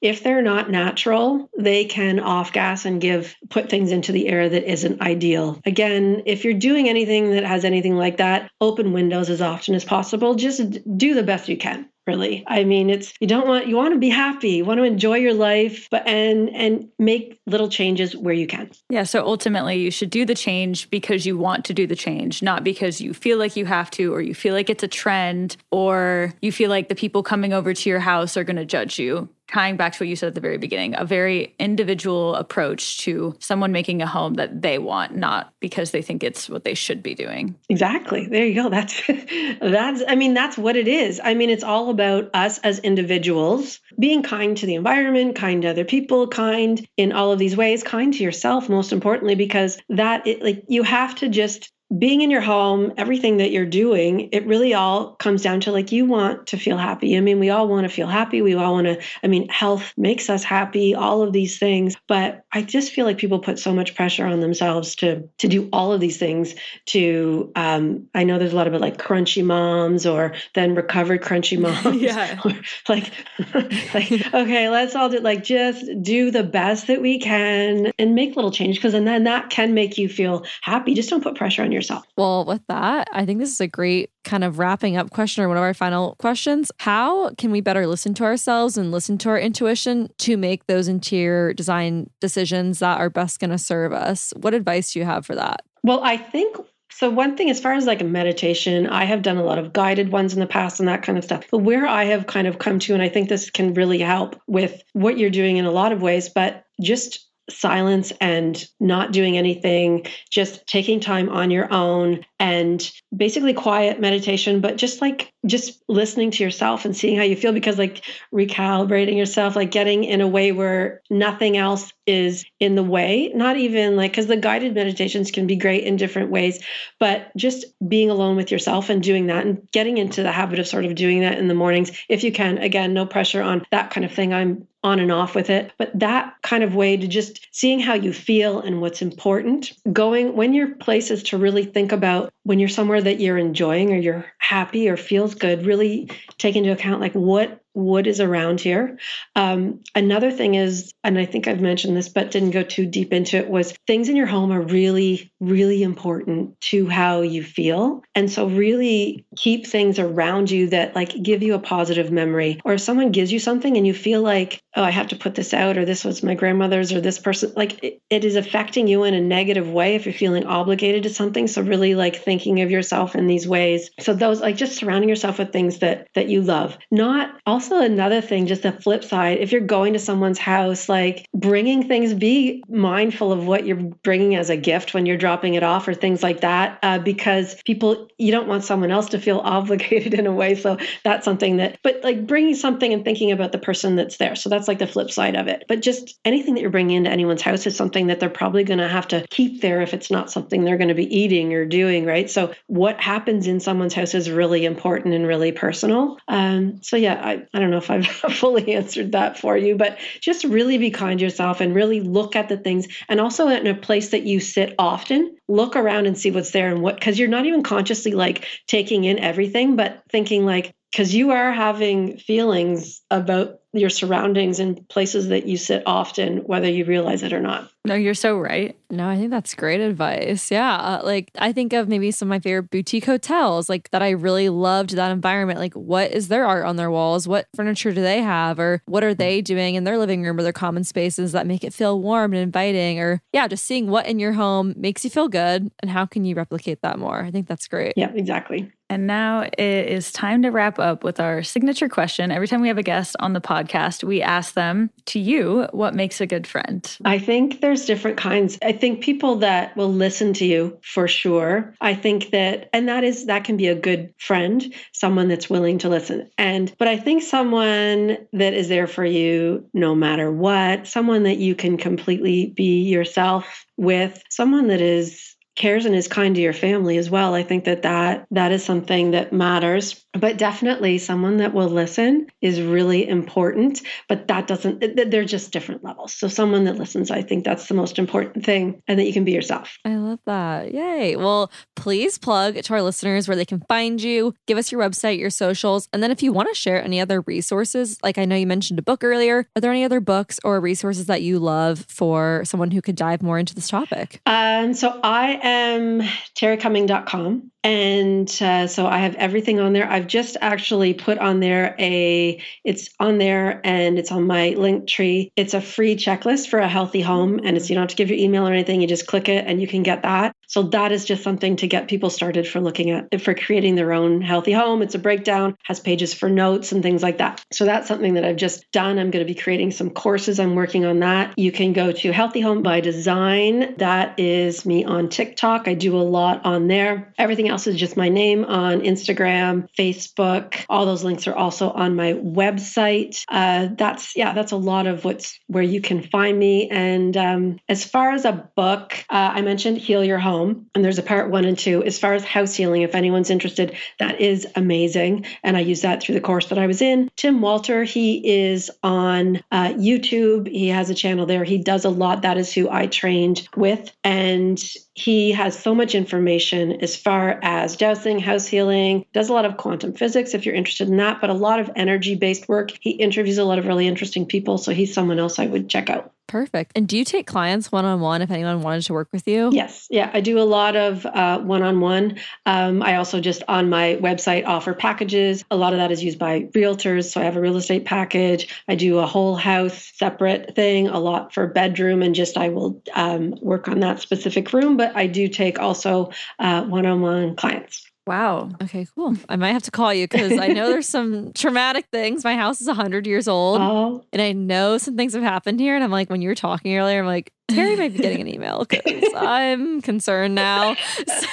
if they're not natural, they can off gas and give, put things into the air that isn't ideal. Again, if you're doing anything that has anything like that, open windows as often as possible. Just do the best you can really i mean it's you don't want you want to be happy you want to enjoy your life but and and make little changes where you can yeah so ultimately you should do the change because you want to do the change not because you feel like you have to or you feel like it's a trend or you feel like the people coming over to your house are going to judge you tying back to what you said at the very beginning, a very individual approach to someone making a home that they want, not because they think it's what they should be doing. Exactly. There you go. That's that's I mean that's what it is. I mean it's all about us as individuals being kind to the environment, kind to other people, kind in all of these ways, kind to yourself most importantly because that it, like you have to just being in your home, everything that you're doing, it really all comes down to like you want to feel happy. I mean, we all want to feel happy. We all want to, I mean, health makes us happy, all of these things. But I just feel like people put so much pressure on themselves to to do all of these things to um I know there's a lot of like crunchy moms or then recovered crunchy moms. yeah. like like okay, let's all do like just do the best that we can and make little change because and then that can make you feel happy. Just don't put pressure on yourself. Well, with that, I think this is a great kind of wrapping up question or one of our final questions. How can we better listen to ourselves and listen to our intuition to make those interior design decisions that are best going to serve us? What advice do you have for that? Well, I think so one thing as far as like a meditation, I have done a lot of guided ones in the past and that kind of stuff. But where I have kind of come to and I think this can really help with what you're doing in a lot of ways, but just silence and not doing anything, just taking time on your own and basically quiet meditation, but just like just listening to yourself and seeing how you feel because like recalibrating yourself, like getting in a way where nothing else is in the way, not even like because the guided meditations can be great in different ways, but just being alone with yourself and doing that and getting into the habit of sort of doing that in the mornings if you can. Again, no pressure on that kind of thing. I'm on and off with it. But that kind of way to just seeing how you feel and what's important, going when your place is to really think about when you're somewhere that you're enjoying or you're happy or feels good, really take into account like what what is around here. Um, another thing is, and I think I've mentioned this, but didn't go too deep into it, was things in your home are really, really important to how you feel. And so, really keep things around you that like give you a positive memory. Or if someone gives you something and you feel like, oh, I have to put this out, or this was my grandmother's, or this person, like it, it is affecting you in a negative way if you're feeling obligated to something. So, really like thinking of yourself in these ways. So, those like just surrounding yourself with things that that you love, not also also another thing, just the flip side, if you're going to someone's house, like bringing things, be mindful of what you're bringing as a gift when you're dropping it off or things like that, uh, because people, you don't want someone else to feel obligated in a way. So that's something that, but like bringing something and thinking about the person that's there. So that's like the flip side of it. But just anything that you're bringing into anyone's house is something that they're probably going to have to keep there if it's not something they're going to be eating or doing, right? So what happens in someone's house is really important and really personal. Um, so yeah, I, I don't know if I've fully answered that for you, but just really be kind to yourself and really look at the things. And also in a place that you sit often, look around and see what's there and what, because you're not even consciously like taking in everything, but thinking like, because you are having feelings about your surroundings and places that you sit often, whether you realize it or not. No, you're so right. No, I think that's great advice. Yeah. Uh, like, I think of maybe some of my favorite boutique hotels, like that I really loved that environment. Like, what is their art on their walls? What furniture do they have? Or what are they doing in their living room or their common spaces that make it feel warm and inviting? Or, yeah, just seeing what in your home makes you feel good and how can you replicate that more? I think that's great. Yeah, exactly. And now it is time to wrap up with our signature question. Every time we have a guest on the podcast, we ask them to you, what makes a good friend? I think there's different kinds. I think people that will listen to you for sure. I think that, and that is, that can be a good friend, someone that's willing to listen. And, but I think someone that is there for you no matter what, someone that you can completely be yourself with, someone that is cares and is kind to your family as well. I think that that that is something that matters. But definitely someone that will listen is really important but that doesn't they're just different levels. So someone that listens i think that's the most important thing and that you can be yourself. I love that. Yay. Well please plug to our listeners where they can find you. Give us your website your socials. And then if you want to share any other resources like i know you mentioned a book earlier are there any other books or resources that you love for someone who could dive more into this topic? Um so i Um, am terrycumming.com And uh, so I have everything on there. I've just actually put on there a, it's on there and it's on my link tree. It's a free checklist for a healthy home. And it's, you don't have to give your email or anything. You just click it and you can get that. So that is just something to get people started for looking at, for creating their own healthy home. It's a breakdown, has pages for notes and things like that. So that's something that I've just done. I'm going to be creating some courses. I'm working on that. You can go to Healthy Home by Design. That is me on TikTok. I do a lot on there. Everything else is just my name on Instagram, Facebook. All those links are also on my website. Uh, that's yeah, that's a lot of what's where you can find me. And um, as far as a book, uh, I mentioned Heal Your Home, and there's a part one and two. As far as house healing, if anyone's interested, that is amazing, and I use that through the course that I was in. Tim Walter, he is on uh, YouTube. He has a channel there. He does a lot. That is who I trained with, and he has so much information as far as dowsing, house healing, does a lot of quantum physics if you're interested in that, but a lot of energy based work. He interviews a lot of really interesting people. So he's someone else I would check out. Perfect. And do you take clients one on one if anyone wanted to work with you? Yes. Yeah. I do a lot of one on one. I also just on my website offer packages. A lot of that is used by realtors. So I have a real estate package. I do a whole house separate thing, a lot for bedroom, and just I will um, work on that specific room. But I do take also one on one clients. Wow. Okay, cool. I might have to call you because I know there's some traumatic things. My house is 100 years old. Oh. And I know some things have happened here. And I'm like, when you were talking earlier, I'm like, Terry might be getting an email because I'm concerned now. So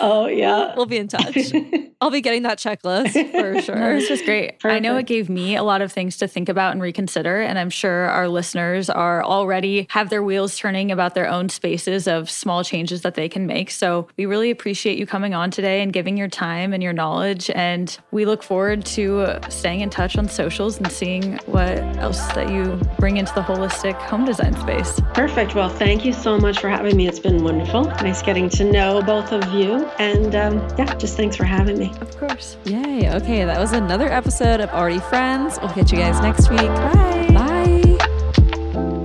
oh, yeah. We'll be in touch. I'll be getting that checklist for sure. No, this was great. Perfect. I know it gave me a lot of things to think about and reconsider. And I'm sure our listeners are already have their wheels turning about their own spaces of small changes that they can make. So we really appreciate you coming on today and giving your time and your knowledge. And we look forward to staying in touch on socials and seeing what else that you bring into the holistic home design space. Perfect. Well, thank you so much for having me. It's been wonderful. Nice getting to know both of you. And um, yeah, just thanks for having me. Of course. Yay. Okay, that was another episode of Already Friends. We'll catch you guys next week. Bye.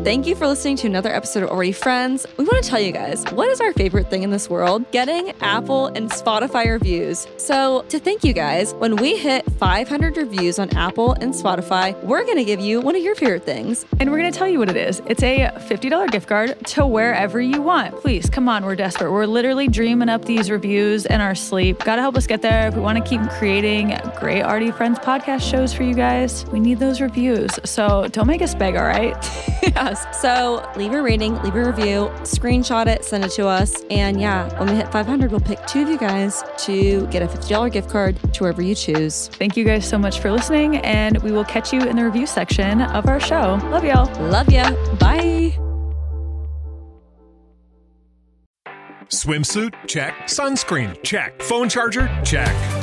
Thank you for listening to another episode of Already Friends. We want to tell you guys what is our favorite thing in this world? Getting Apple and Spotify reviews. So, to thank you guys, when we hit 500 reviews on Apple and Spotify, we're going to give you one of your favorite things. And we're going to tell you what it is it's a $50 gift card to wherever you want. Please, come on, we're desperate. We're literally dreaming up these reviews in our sleep. Got to help us get there. If we want to keep creating great Already Friends podcast shows for you guys, we need those reviews. So, don't make us beg, all right? yeah. So leave a rating, leave a review, screenshot it, send it to us. And yeah, when we hit 500, we'll pick two of you guys to get a $50 gift card to wherever you choose. Thank you guys so much for listening. And we will catch you in the review section of our show. Love y'all. Love ya. Bye. Swimsuit? Check. Sunscreen? Check. Phone charger? Check.